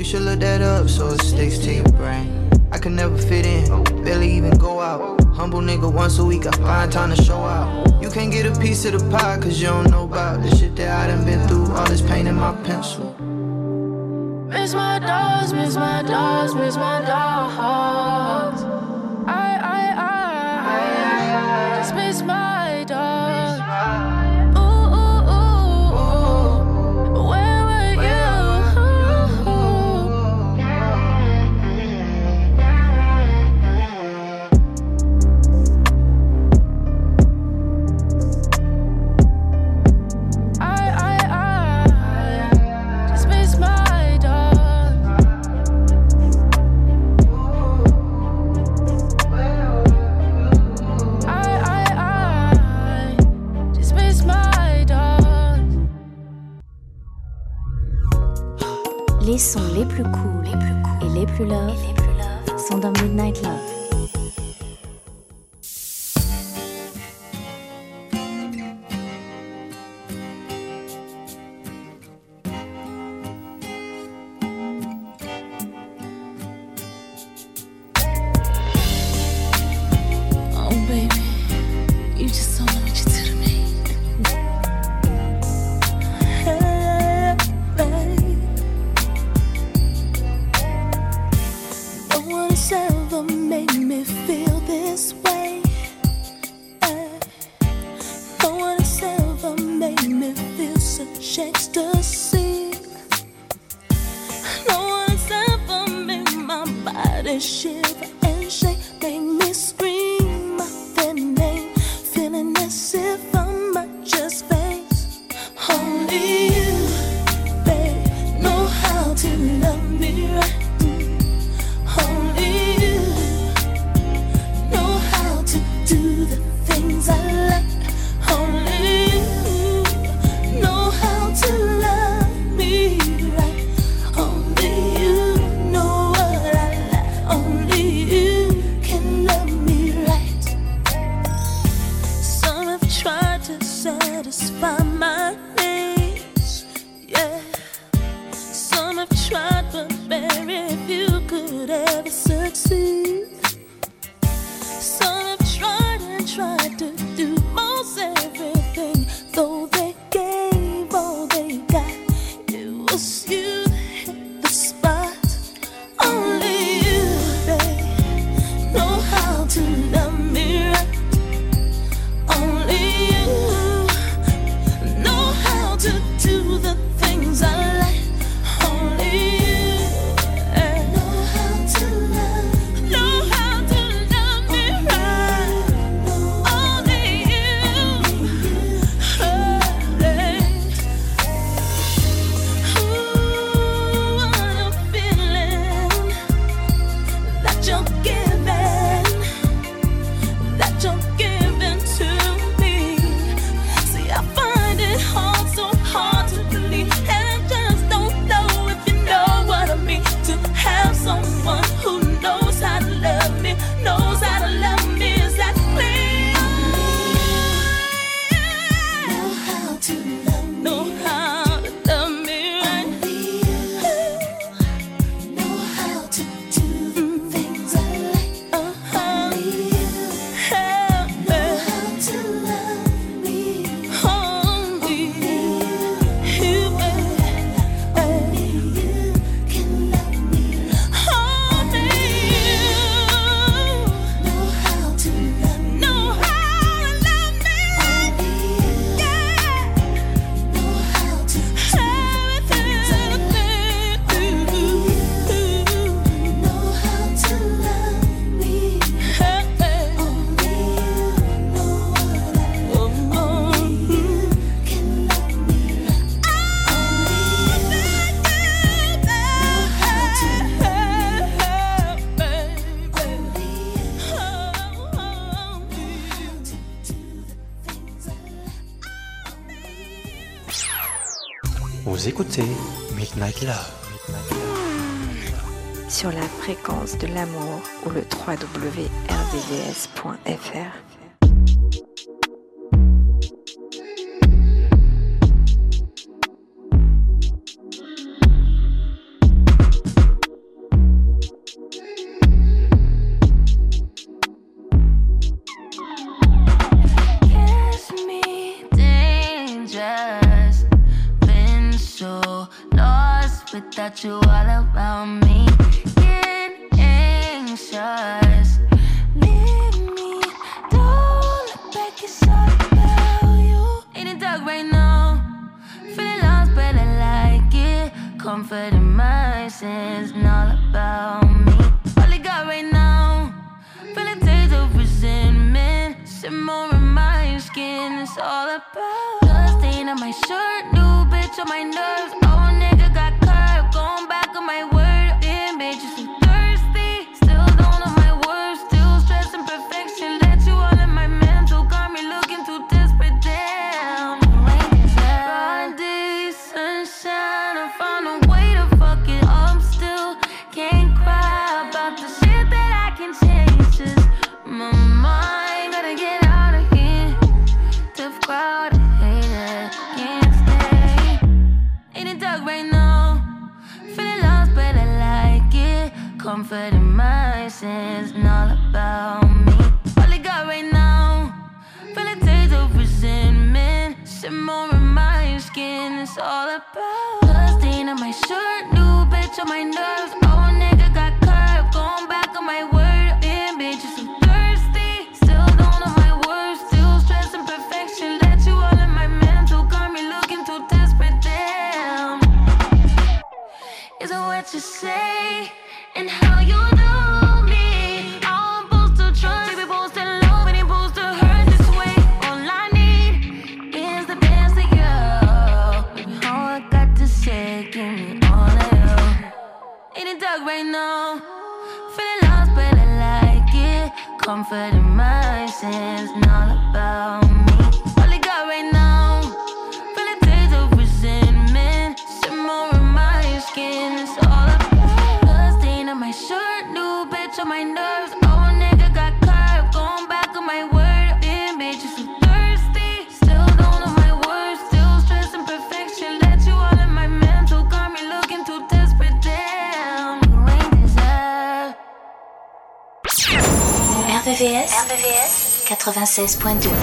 You should look that up so it sticks to your brain. I could never fit in, barely even go out. Humble nigga once a week, I find time to show out. You can't get a piece of the pie cause you don't know about the shit that I done been through. All this pain in my pencil. Miss my dogs, miss my dogs, miss my dogs. I, I, I, just miss my dogs. Sons les plus cool, les plus cool et les plus love, sont dans Midnight Love. De l'amour ou le www.rvvs.fr. Kiss me dangerous. Been so lost without you all ain't deserve.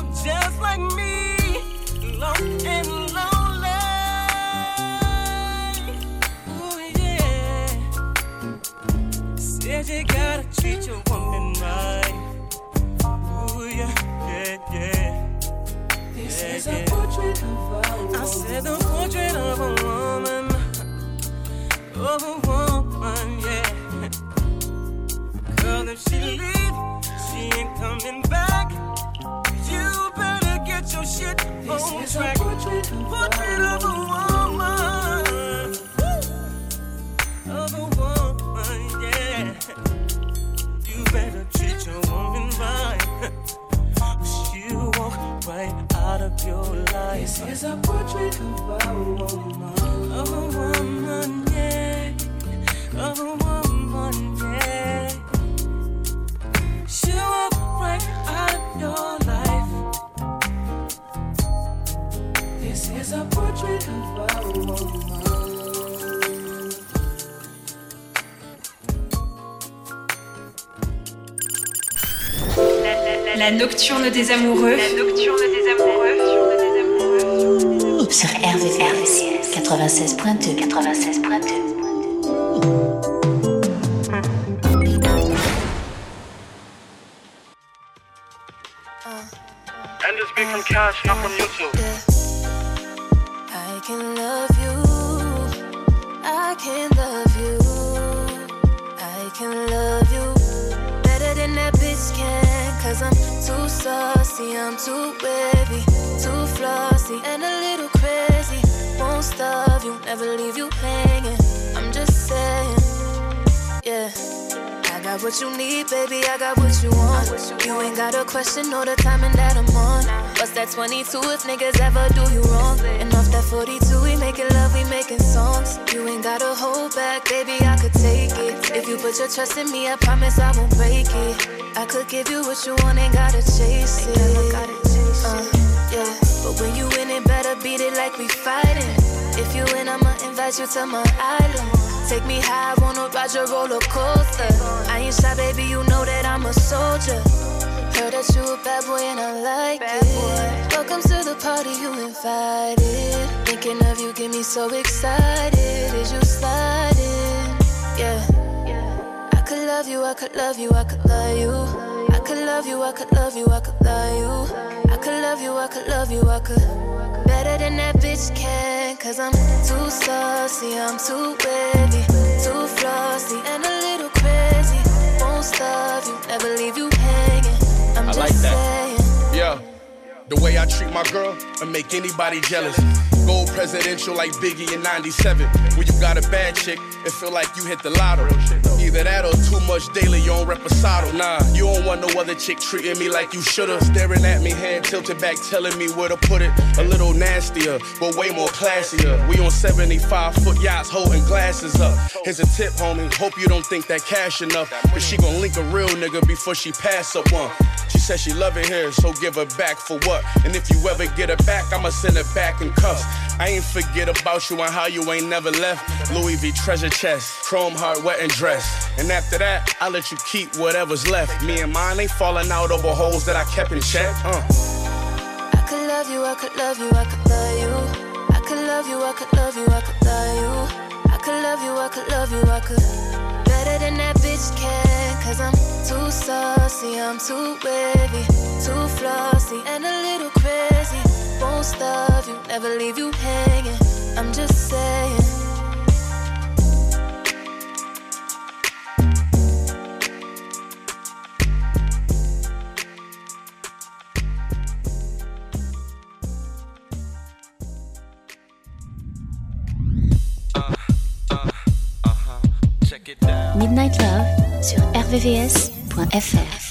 Up just like me, lost and lonely. Ooh, yeah. Said you gotta treat your woman right. Ooh, yeah, yeah, yeah. This is a portrait of a woman. I said the portrait of a woman. Of a woman, yeah. Girl, if she leave, she ain't coming back. Shit This on is a track. portrait of a Portrait of a woman. Woo! Of a woman, yeah. You better treat your woman right. [LAUGHS] She'll walk right out of your life. This is a portrait of a woman. Of a woman, yeah. Of a woman, yeah. She'll walk right out of your life. This is a portrait of a woman. La nocturne des amoureux. La nocturne des amoureux. Sur RVVS 96.2. 96.2. And this beat from Cash, not from YouTube. Can love you. I can love you better than that bitch can. Cause I'm too saucy, I'm too wavy, too flossy, and a little crazy. Won't starve you, never leave you hanging. I'm just saying, yeah. I got what you need, baby, I got what you want. You ain't got a question or the timing that I'm on. What's that 22 if niggas ever do you wrong? And off that 42, we making love, we making songs. You ain't gotta hold back, baby, I could take it. If you put your trust in me, I promise I won't break it. I could give you what you want, ain't gotta chase it. Uh, yeah, but when you win it, better beat it like we fighting. If you win, I'ma invite you to my island. Take me high, wanna ride your roller coaster. I ain't shy, baby, you know that I'm a soldier. Heard that you a bad boy and I like it. Welcome to the party, you invited. Thinking of you get me so excited. Is you sliding? Yeah. I could love you, I could love you, I could love you. I could love you, I could love you, I could love you. I could love you, I could love you, I could. Better than that bitch can, cause I'm too saucy, I'm too wavy, too flossy, and a little crazy. Won't stop you, never leave you I like that. The way I treat my girl and make anybody jealous. Gold presidential like Biggie in 97. When you got a bad chick, it feel like you hit the lottery. Either that or too much daily, you on reposado. Nah, you don't want no other chick treating me like you shoulda. Staring at me, hand tilted back, telling me where to put it. A little nastier, but way more classier. We on 75 foot yachts holding glasses up. Here's a tip, homie. Hope you don't think that cash enough. But she gon' link a real nigga before she pass up one. She said she love it here, so give her back for what? And if you ever get it back, I'ma send it back in cuffs. I ain't forget about you and how you ain't never left. Louis V treasure chest, chrome heart, wet and dress. And after that, I let you keep whatever's left. Me and mine ain't falling out over holes that I kept in check. Uh. I could love you, I could love you, I could love you. I could love you, I could love you, I could love you. I could love you, I could love you, I could. Better than that bitch can, cause I'm too saucy, I'm too wavy, too flossy, and a little crazy. Won't stop you, never leave you hanging. I'm just saying. Midnight Love sur rvvs.fr.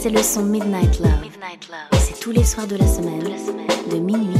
c'est le son Midnight Love. C'est tous les soirs de, la semaine. de minuit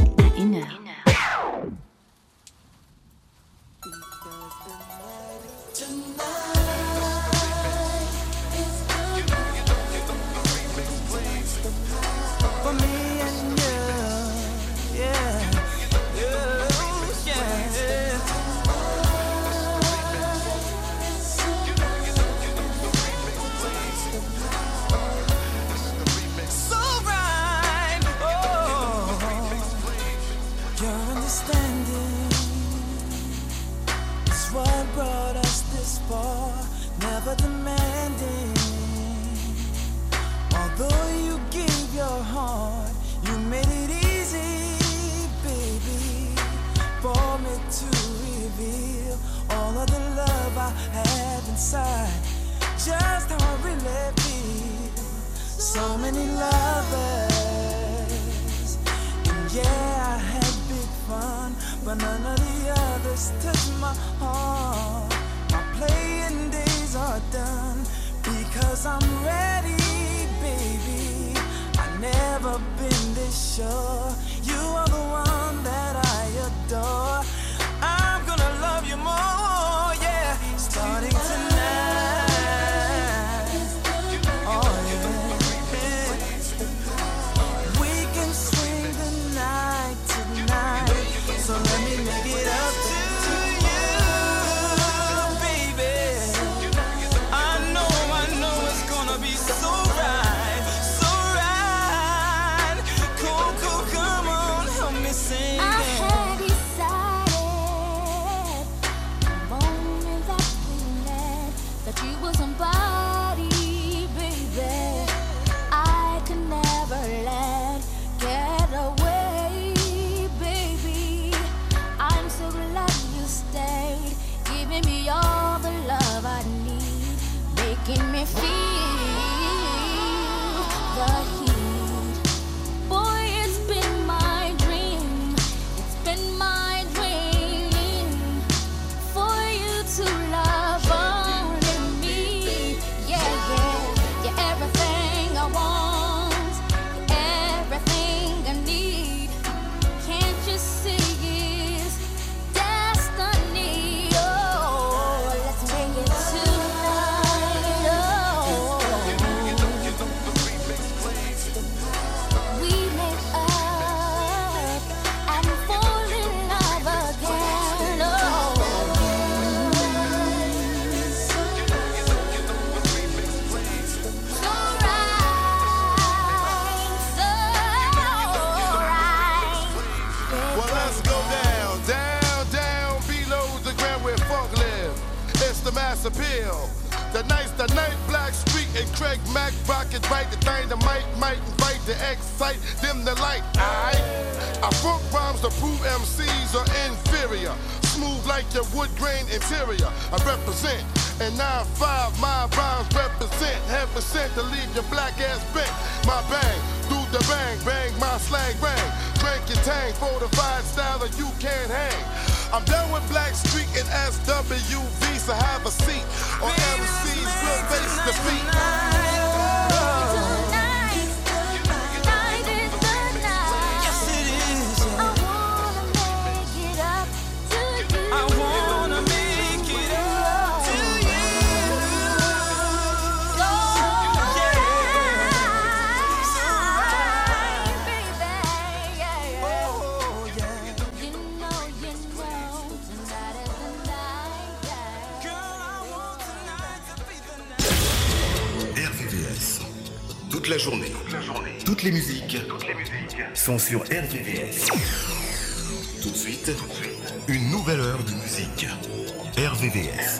RDS.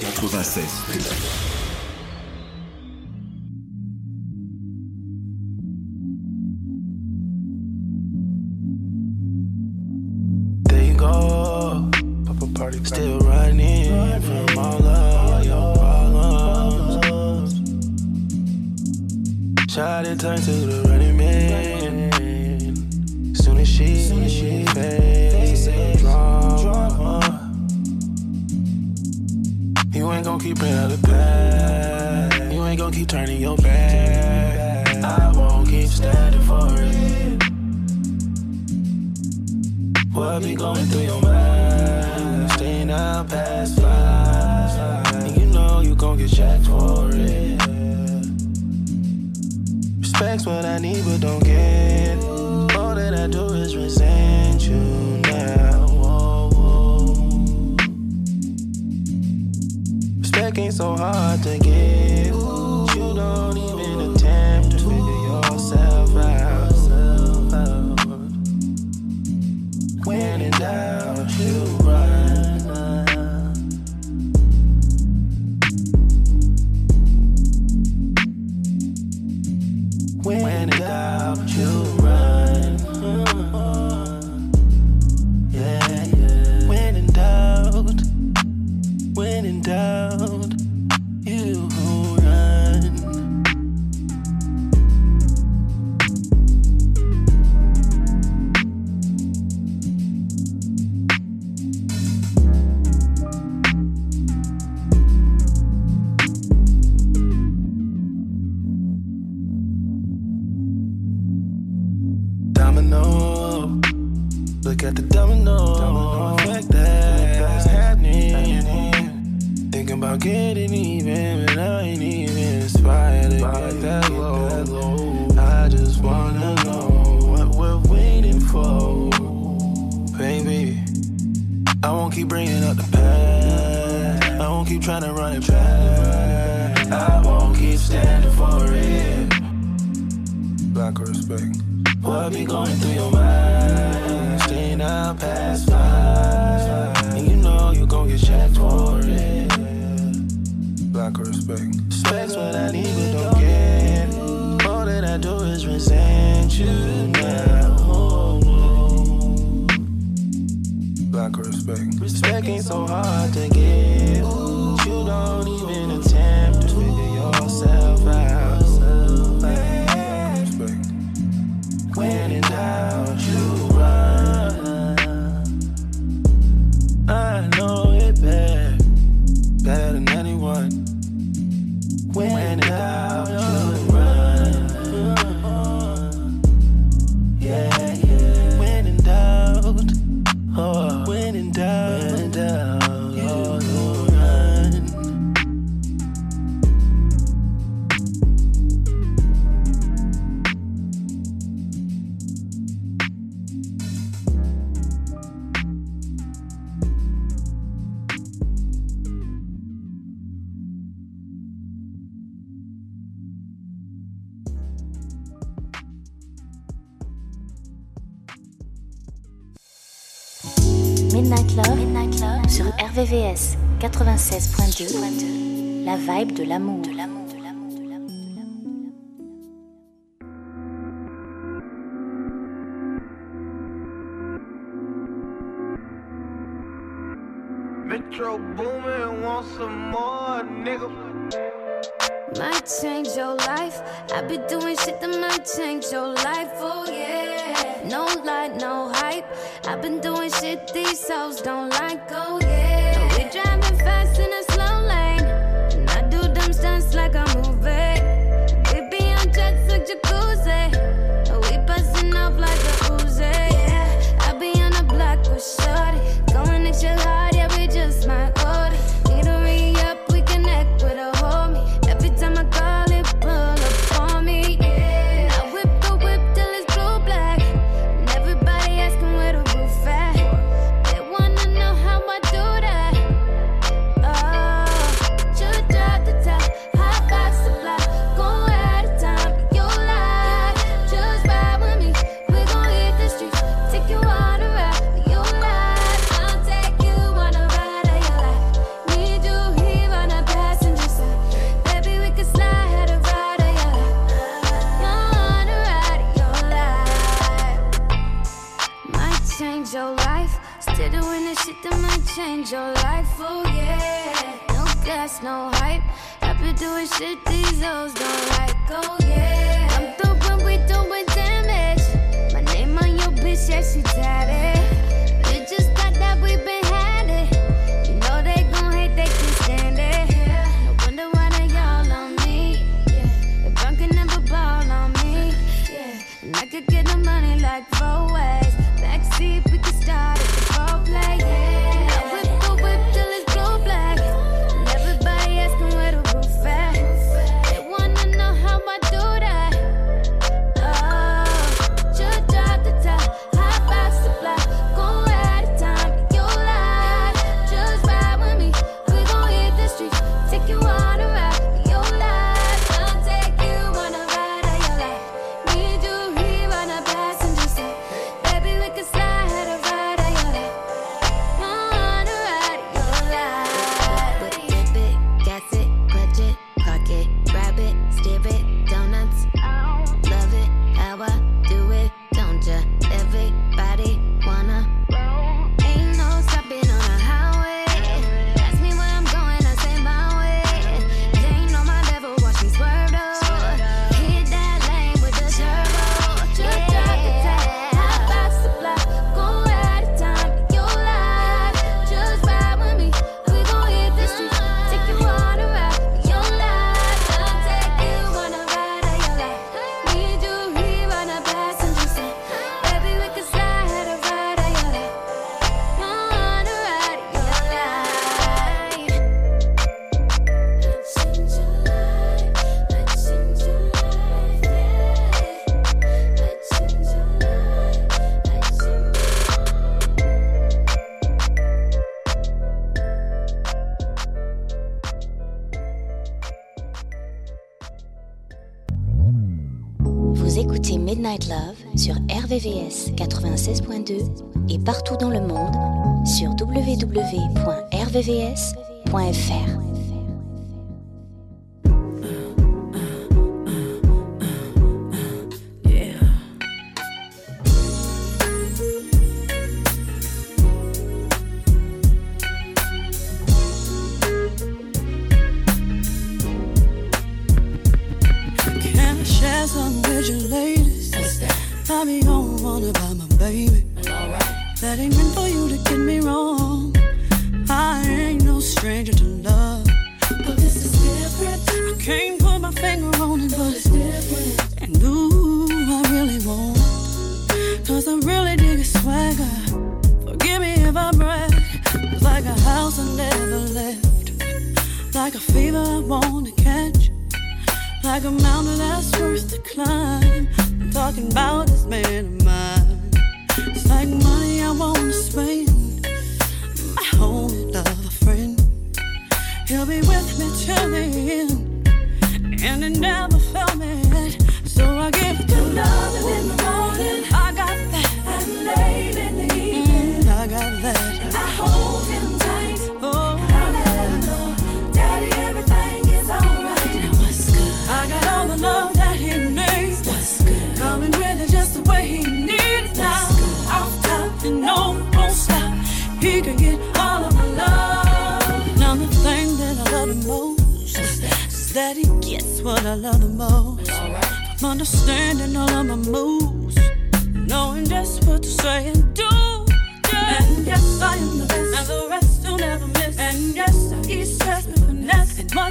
RDS. Todo acesso. Midnight Love, Midnight Love sur RVVS 96.2, la vibe de l'amour. De l'amour. Metro booming, want some more, nigga. Might change your life. I've been doing shit that might change your life, oh yeah. yeah. No light, no hype. I've been doing shit these souls don't like, oh yeah. We driving fast. podcast.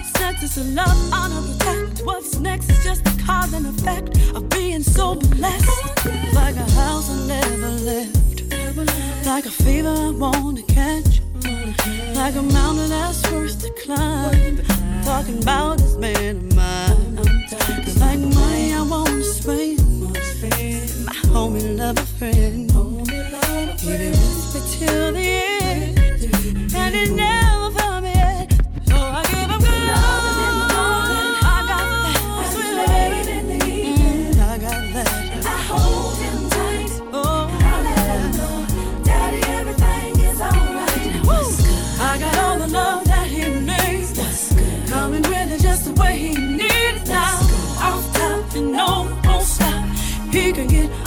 senses of love, honor, protect. What's next is just the cause and effect of being so blessed. Like a house I never left, like a fever I want to catch, like a mountain that's worth to climb. I'm talking about this man of mine. Cause like money, I want to spend. My homie, love, a friend. He been with me till the end, and it never. forget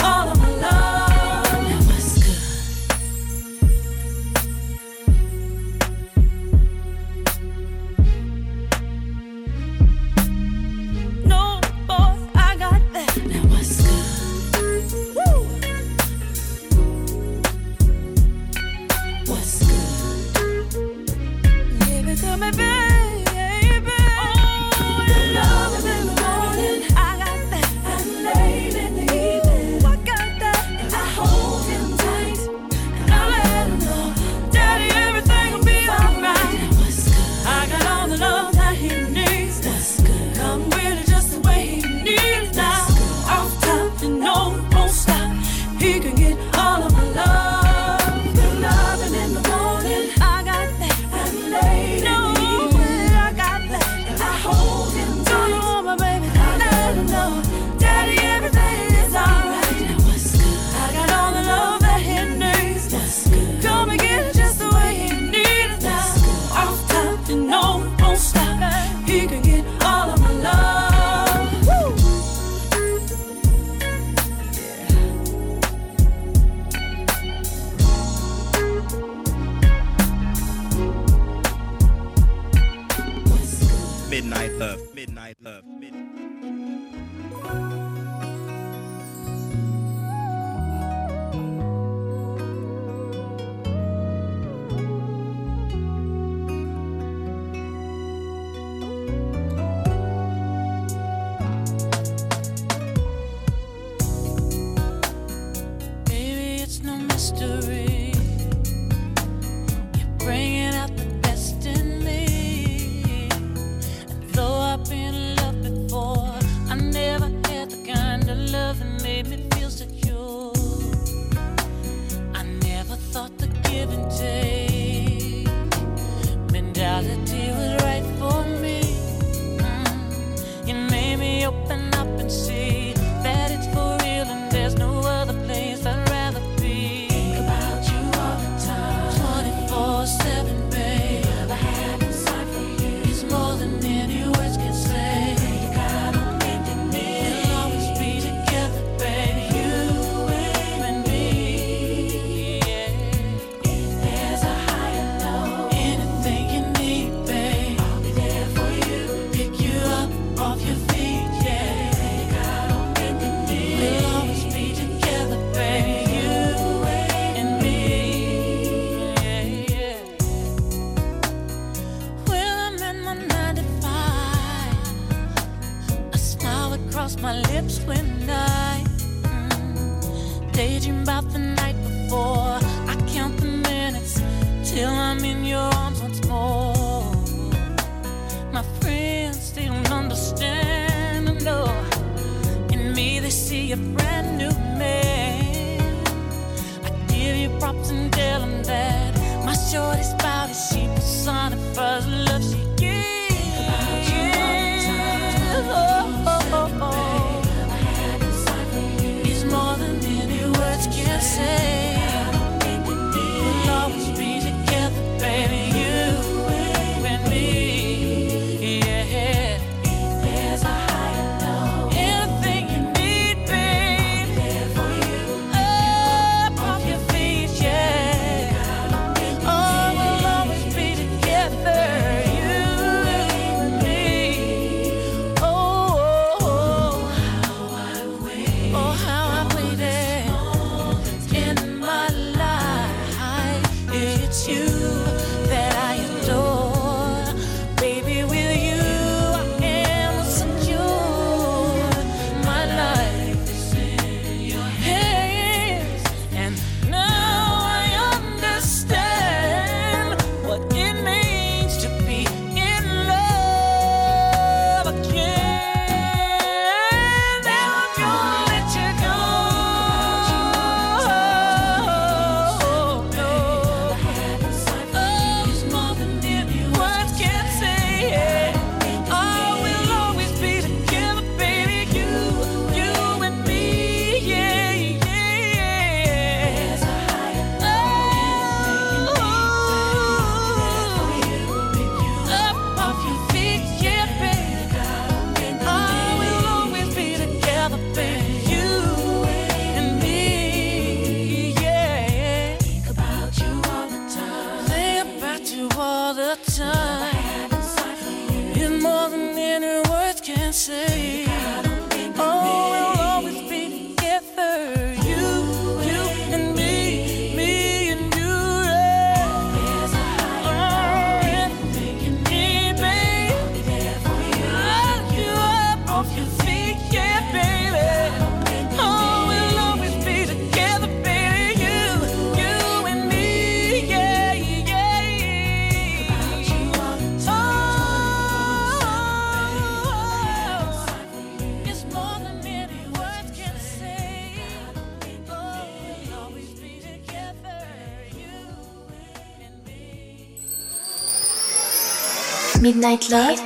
Midnight Love,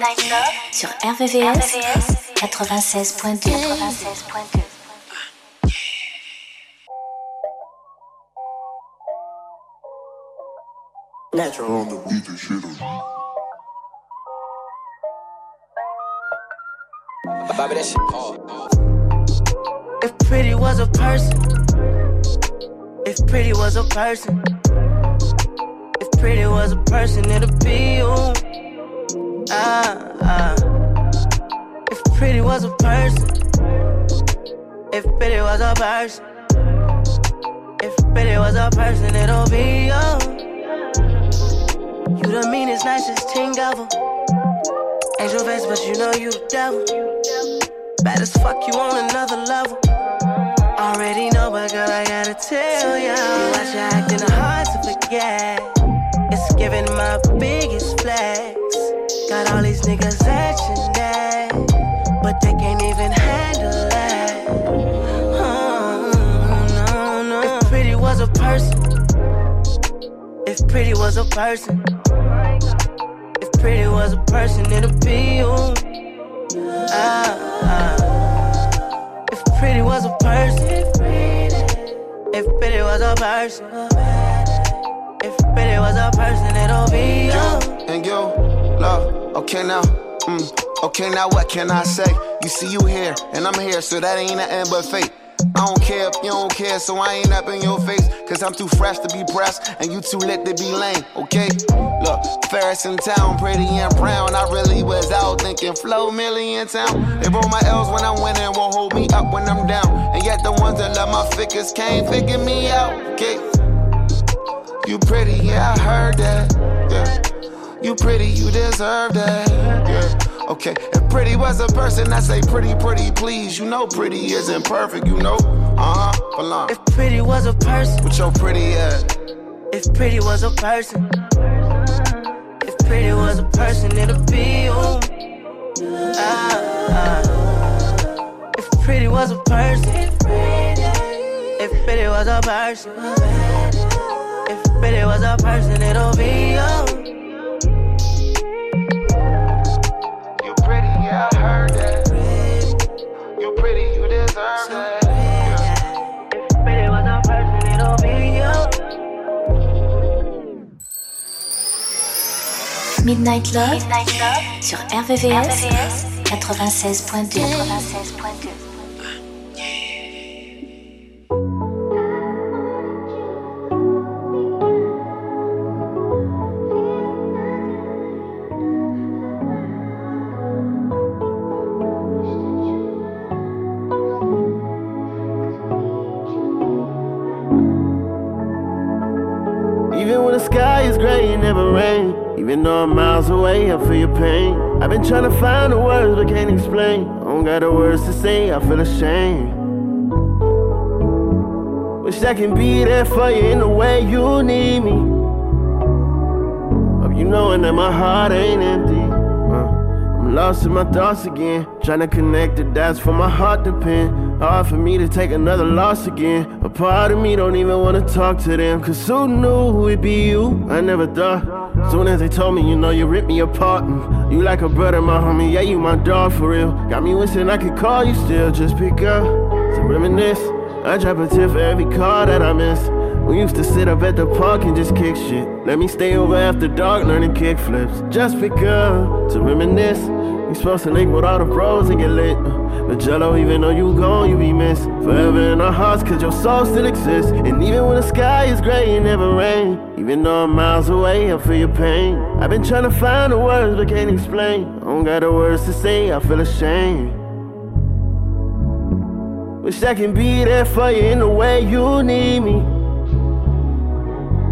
sur RVVS, 96.2. Natural on the beat and shit Bobby, that shit hard. If pretty was a person, if pretty was a person, if pretty was a person, it'd be you. Ah, ah. If pretty was a person, if pretty was a person, if pretty was a person, it'll be you. You the meanest, nicest thing ever. Angel face, but you know you the devil. Bad as fuck, you on another level. Already know, but girl, I gotta tell ya. You watch you acting hard to forget. It's giving my biggest flex. All these niggas action that, but they can't even handle that. Oh, no, no. If pretty was a person, if pretty was a person, if pretty was a person, it'd be you. Ah, ah. If pretty was a person, if pretty was a person, if pretty was a person, it'll be you. and you, Okay now, mm, okay now what can I say? You see you here, and I'm here, so that ain't nothing but fate. I don't care if you don't care, so I ain't up in your face. Cause I'm too fresh to be pressed, and you too lit to be lame, okay? Look, Ferris in town, pretty and brown. I really was out thinking flow million town. They roll my L's when I'm winning, won't hold me up when I'm down. And yet the ones that love my figures can't figure me out, okay? You pretty, yeah, I heard that. Yeah. You pretty, you deserve that. Yeah. Okay, if pretty was a person, I say pretty, pretty, please. You know pretty isn't perfect, you know. Uh huh. Belong. If pretty was a person, What your pretty at? if pretty was a person, if pretty was a person, it'll be you. Ah, ah. If pretty was a person, if pretty was a person, if pretty was a person, it'll be. You You pretty, you deserve. If pretty was a person, it'll be you. Midnight Love, sur RVVS, 96.2. 96.2. gray, it never rain. Even though I'm miles away, I feel your pain. I've been trying to find the words but can't explain. I don't got the words to say, I feel ashamed. Wish I can be there for you in the way you need me. Hope you knowing that my heart ain't empty. Uh, I'm lost in my thoughts again. Trying to connect the dots for my heart to pin. Hard for me to take another loss again. A part of me don't even wanna talk to them. Cause who knew it'd be you? I never thought. Soon as they told me, you know, you ripped me apart. Mm, You like a brother, my homie. Yeah, you my dog for real. Got me wishing I could call you still. Just pick up to reminisce. I drop a tip for every car that I miss. We used to sit up at the park and just kick shit. Let me stay over after dark learning kick flips. Just pick up to reminisce. We supposed to link with all the bros and get lit. Uh, but Jello, even though you gone, you be missed. Forever in our hearts, cause your soul still exists. And even when the sky is gray, it never rain. Even though I'm miles away, I feel your pain. I've been trying to find the words, but can't explain. I don't got the words to say, I feel ashamed. Wish I can be there for you in the way you need me.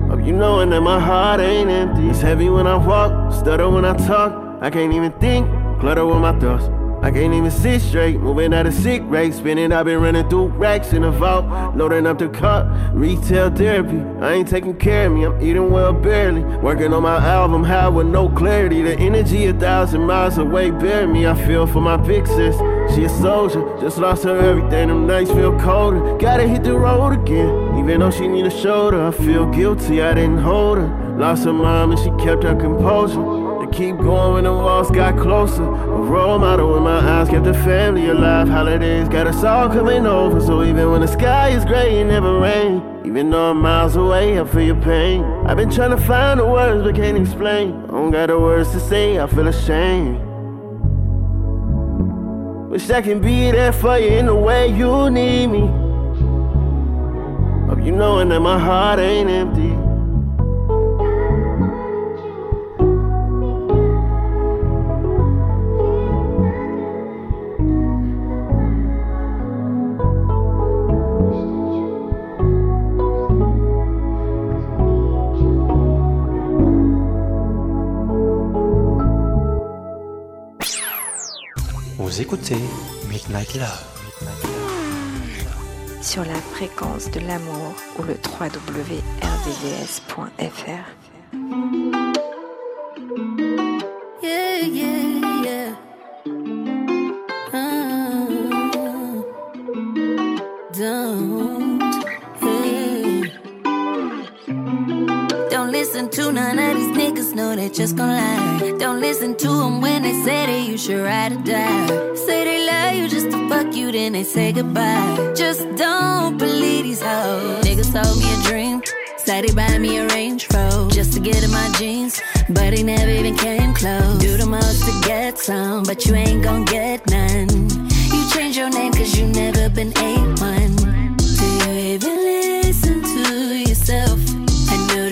Hope you knowing that my heart ain't empty. It's heavy when I walk, stutter when I talk. I can't even think, clutter with my thoughts. I can't even see straight, moving at a sick rate. Spinning, I've been running through racks in the vault, loading up the cart. Retail therapy, I ain't taking care of me, I'm eating well barely. Working on my album, high with no clarity. The energy a thousand miles away, bear me. I feel for my big sis, she a soldier, just lost her everything. Them nights feel colder, gotta hit the road again. Even though she need a shoulder, I feel guilty, I didn't hold her. Lost her mom and she kept her composure. Keep going when the walls got closer. A role model in my eyes kept the family alive. Holidays got us all coming over. So even when the sky is gray, it never rain. Even though I'm miles away, I feel your pain. I've been trying to find the words but can't explain. I don't got the words to say, I feel ashamed. Wish I can be there for you in the way you need me. Hope you knowing that my heart ain't empty. Vous écoutez Midnight Love. sur la fréquence de l'amour ou le www.rdvs.fr. Yeah, yeah, yeah. To none of these niggas, know they just gon' lie. Don't listen to them when they say that you should ride or die. Say they love you just to fuck you, then they say goodbye. Just don't believe these hoes. Niggas told me a dream. Said they buy me a Range Rover just to get in my jeans, but he never even came close. Do the most to get some, but you ain't gon' get none. You change your name cause you never been A1. Do you even listen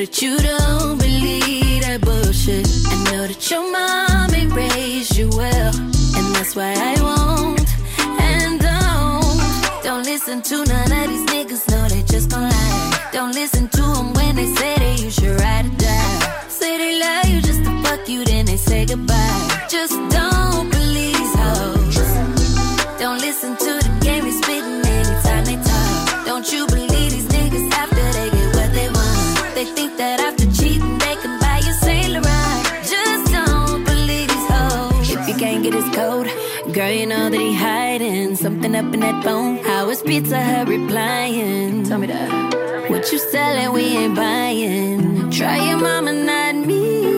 that you don't believe that bullshit. I know that your mom ain't raised you well, and that's why I won't and don't. Don't listen to none of these niggas, know they just gon' lie. Don't listen to them when they say that you should ride or die. Say they love you just to fuck you, then they say goodbye. Just don't can't get his code, girl, you know that he hiding something up in that phone. How is pizza Hut replying? Tell me that. What you selling, we ain't buying. Try your mama, not me,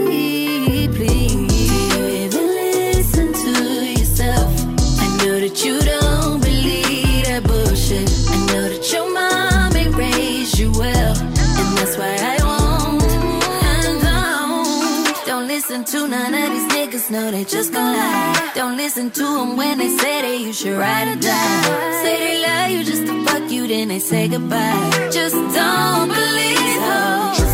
listen to none of these niggas. Know they just gon' lie. Don't listen to them when they say that you should ride or die. Say they love you just to fuck you, then they say goodbye. Just don't believe hoes.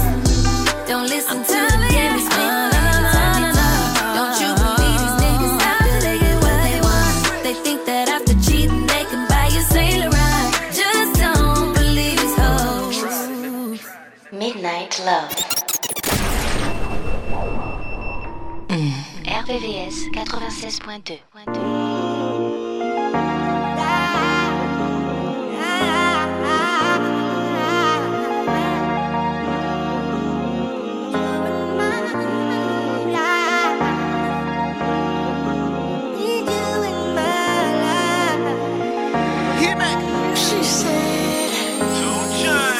Don't listen to the game they spit anytime they talk. Don't you believe these niggas after they get what they think that after cheating they can buy you Saint Laurent. Just don't believe these hoes. Midnight Love. RVVS 96.2. She said,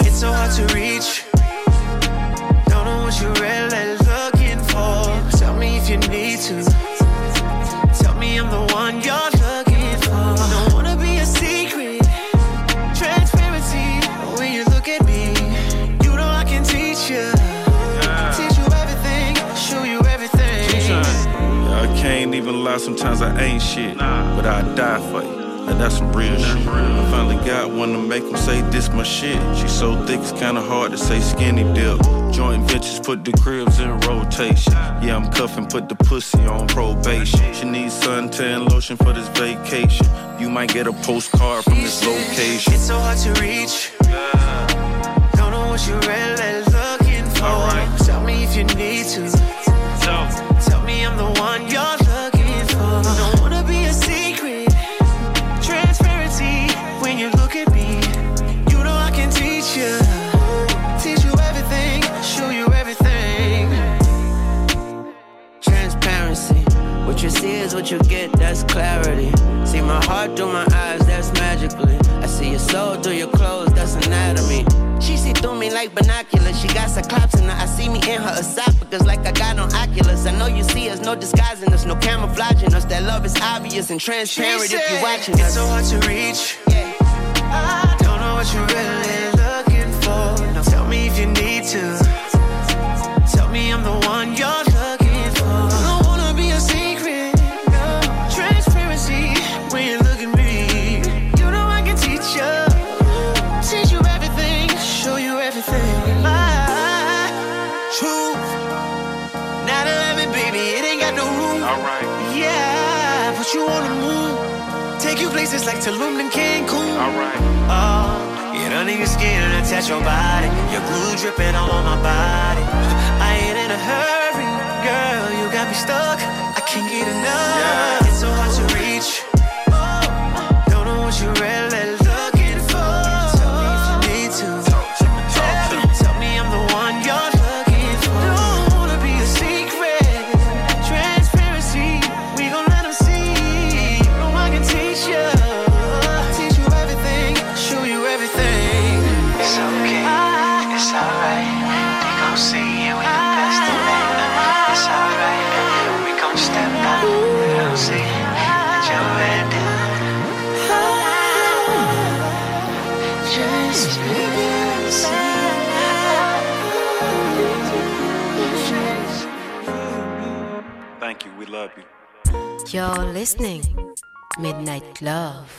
It's so hard to reach. Sometimes I ain't shit. But I die for you. Now that's some real shit. I finally got one to make them say this my shit. She so thick it's kinda hard to say skinny dip. Joint ventures put the cribs in rotation. Yeah, I'm cuffing, put the pussy on probation. She needs suntan lotion for this vacation. You might get a postcard from this location. It's so hard to reach. Don't know what you're really looking for. Tell me if you need to. Tell me I'm the one you're you see is what you get, that's clarity. See my heart through my eyes, that's magically. I see your soul through your clothes, that's anatomy. She see through me like binoculars. She got cyclops in her. I see me in her esophagus like I got on Oculus. I know you see us, no disguising us, no camouflaging us. That love is obvious and transparent if you're watching us. It's so hard to reach. I don't know what you're really attach your body. Your glue dripping all on my body. I ain't in a hurry, girl. You got me stuck. I can't get enough. It's so hard listening. Midnight Love.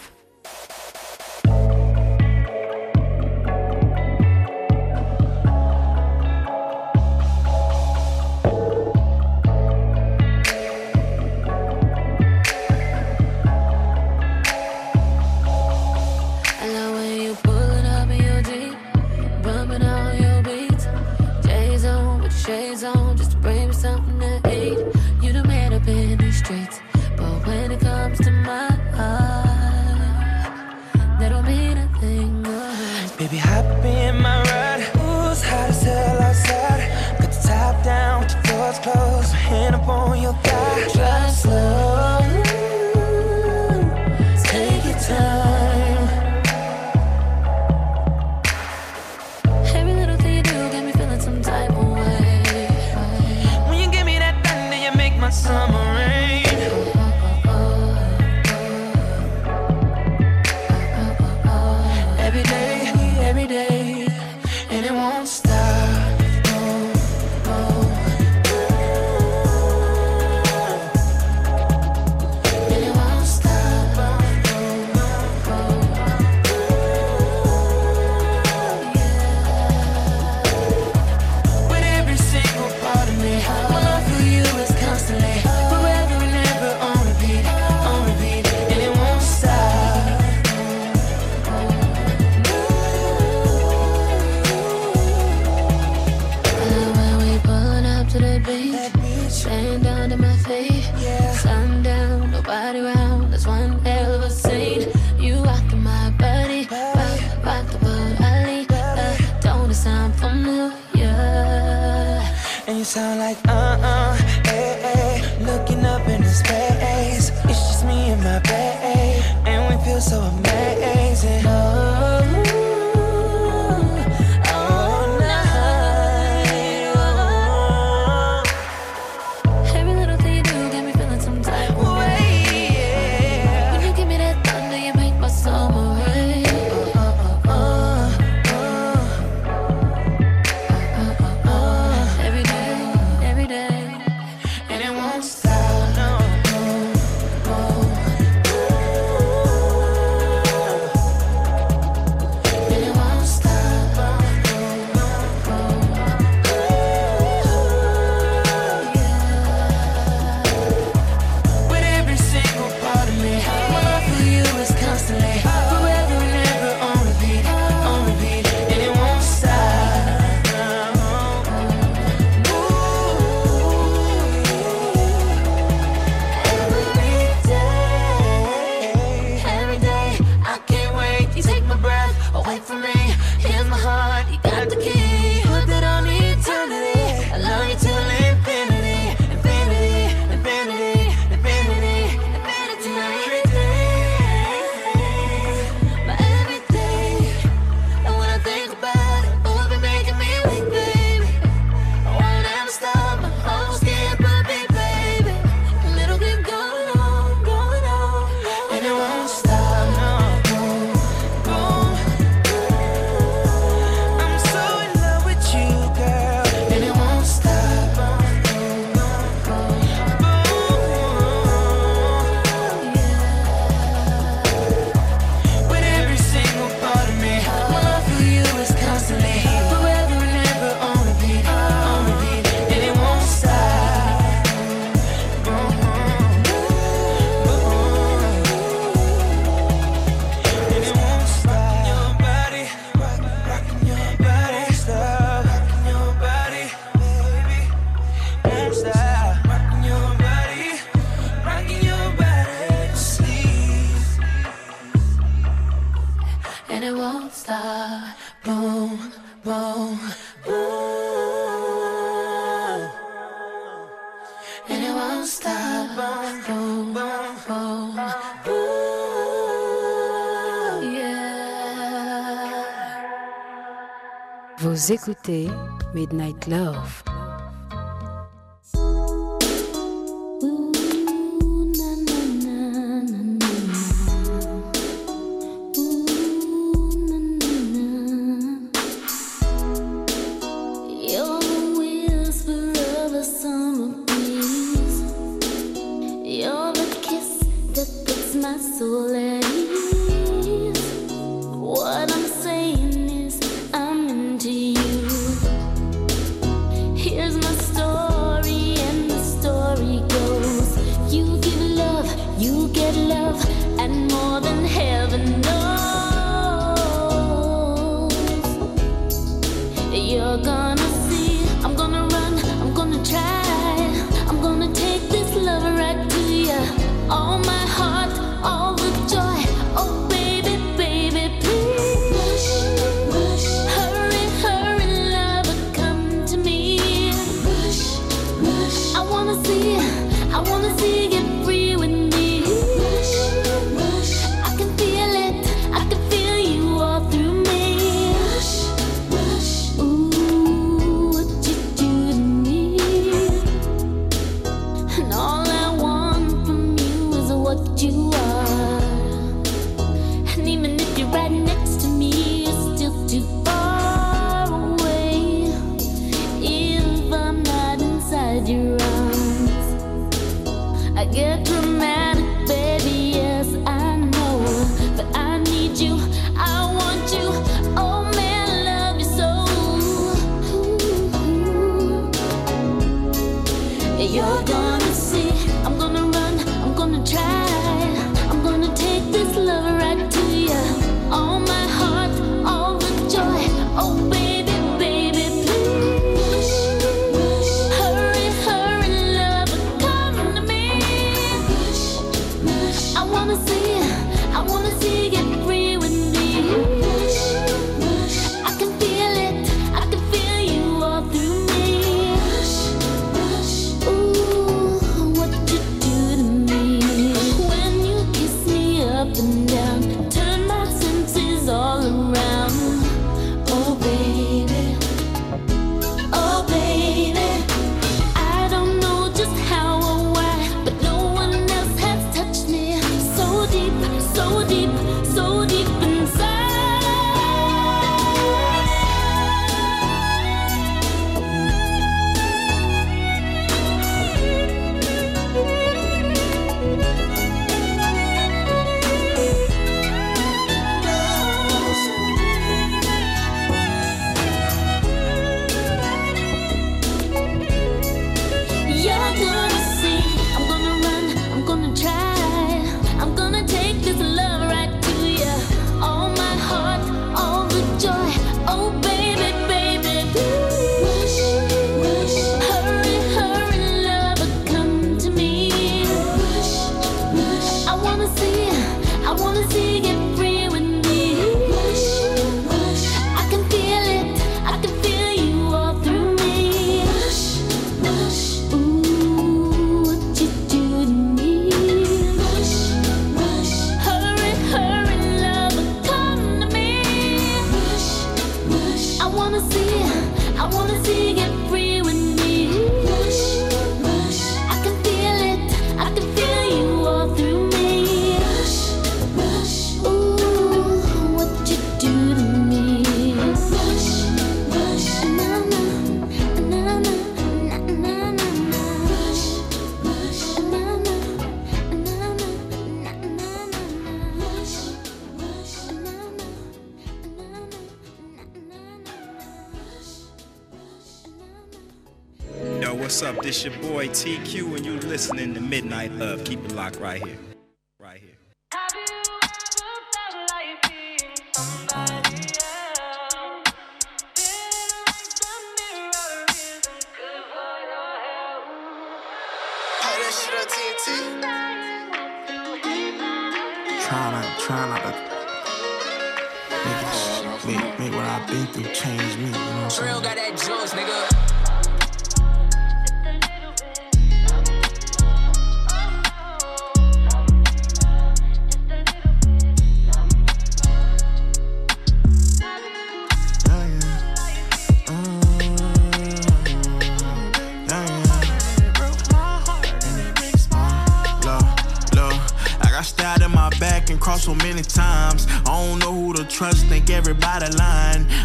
Écoutez Midnight Love.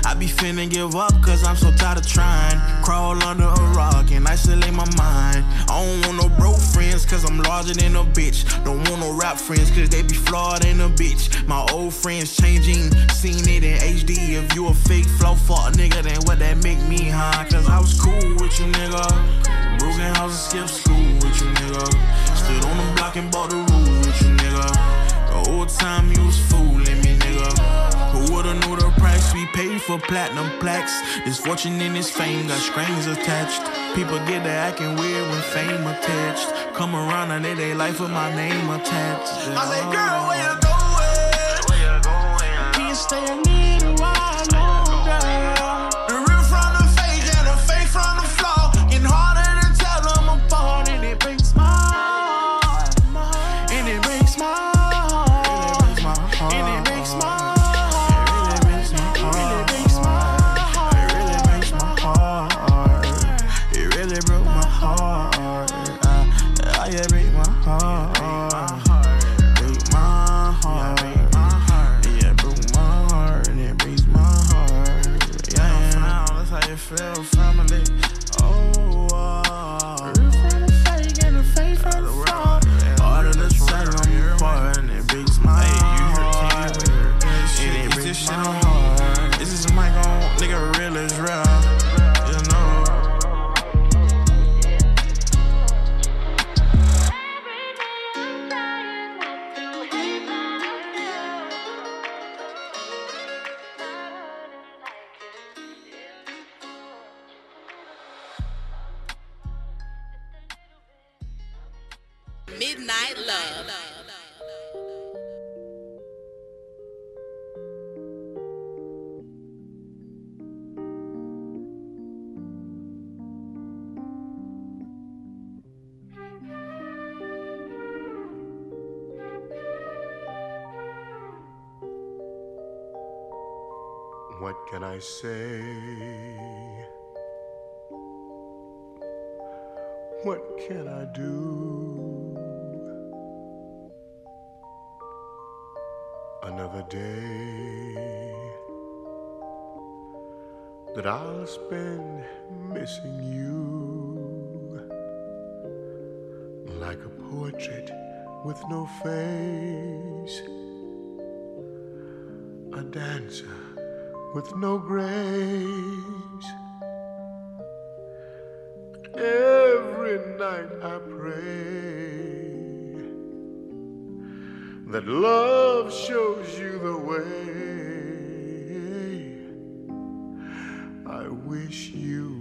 I be finna give up cause I'm so tired of trying. Crawl under a rock and isolate my mind. I don't want no broke friends cause I'm larger than a bitch. Don't want no rap friends cause they be flawed in a bitch. My old friends changing, seen it in HD. If you a fake flow fuck nigga, then what that make me, huh? Cause I was cool with you, nigga. Broken house and skip school with you, nigga. Stood on the block and bought the rules with you, nigga. The whole time you was fooling me, nigga. We paid for platinum plaques? This fortune and this fame got strings attached. People get to acting weird when fame attached. Come around and they they life with my name attached. I said, girl, where you say? What can I do? Another day that I'll spend missing you like a portrait with no face, a dancer with no grace. Every night I pray that love shows you the way. I wish you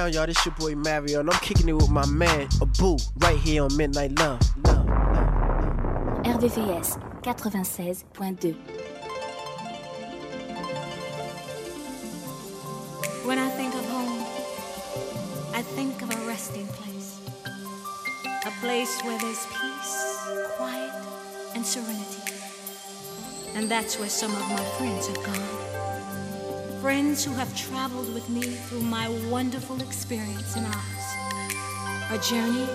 down, y'all. This your boy Mario, and I'm kicking it with my man Abou right here on Midnight Love. Love, love, love. RVVS 96.2. When I think of home, I think of a resting place, a place where there's peace, quiet, and serenity. And that's where some of my friends have gone friends who have traveled with me through my wonderful experience in Oz. A journey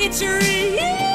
It's real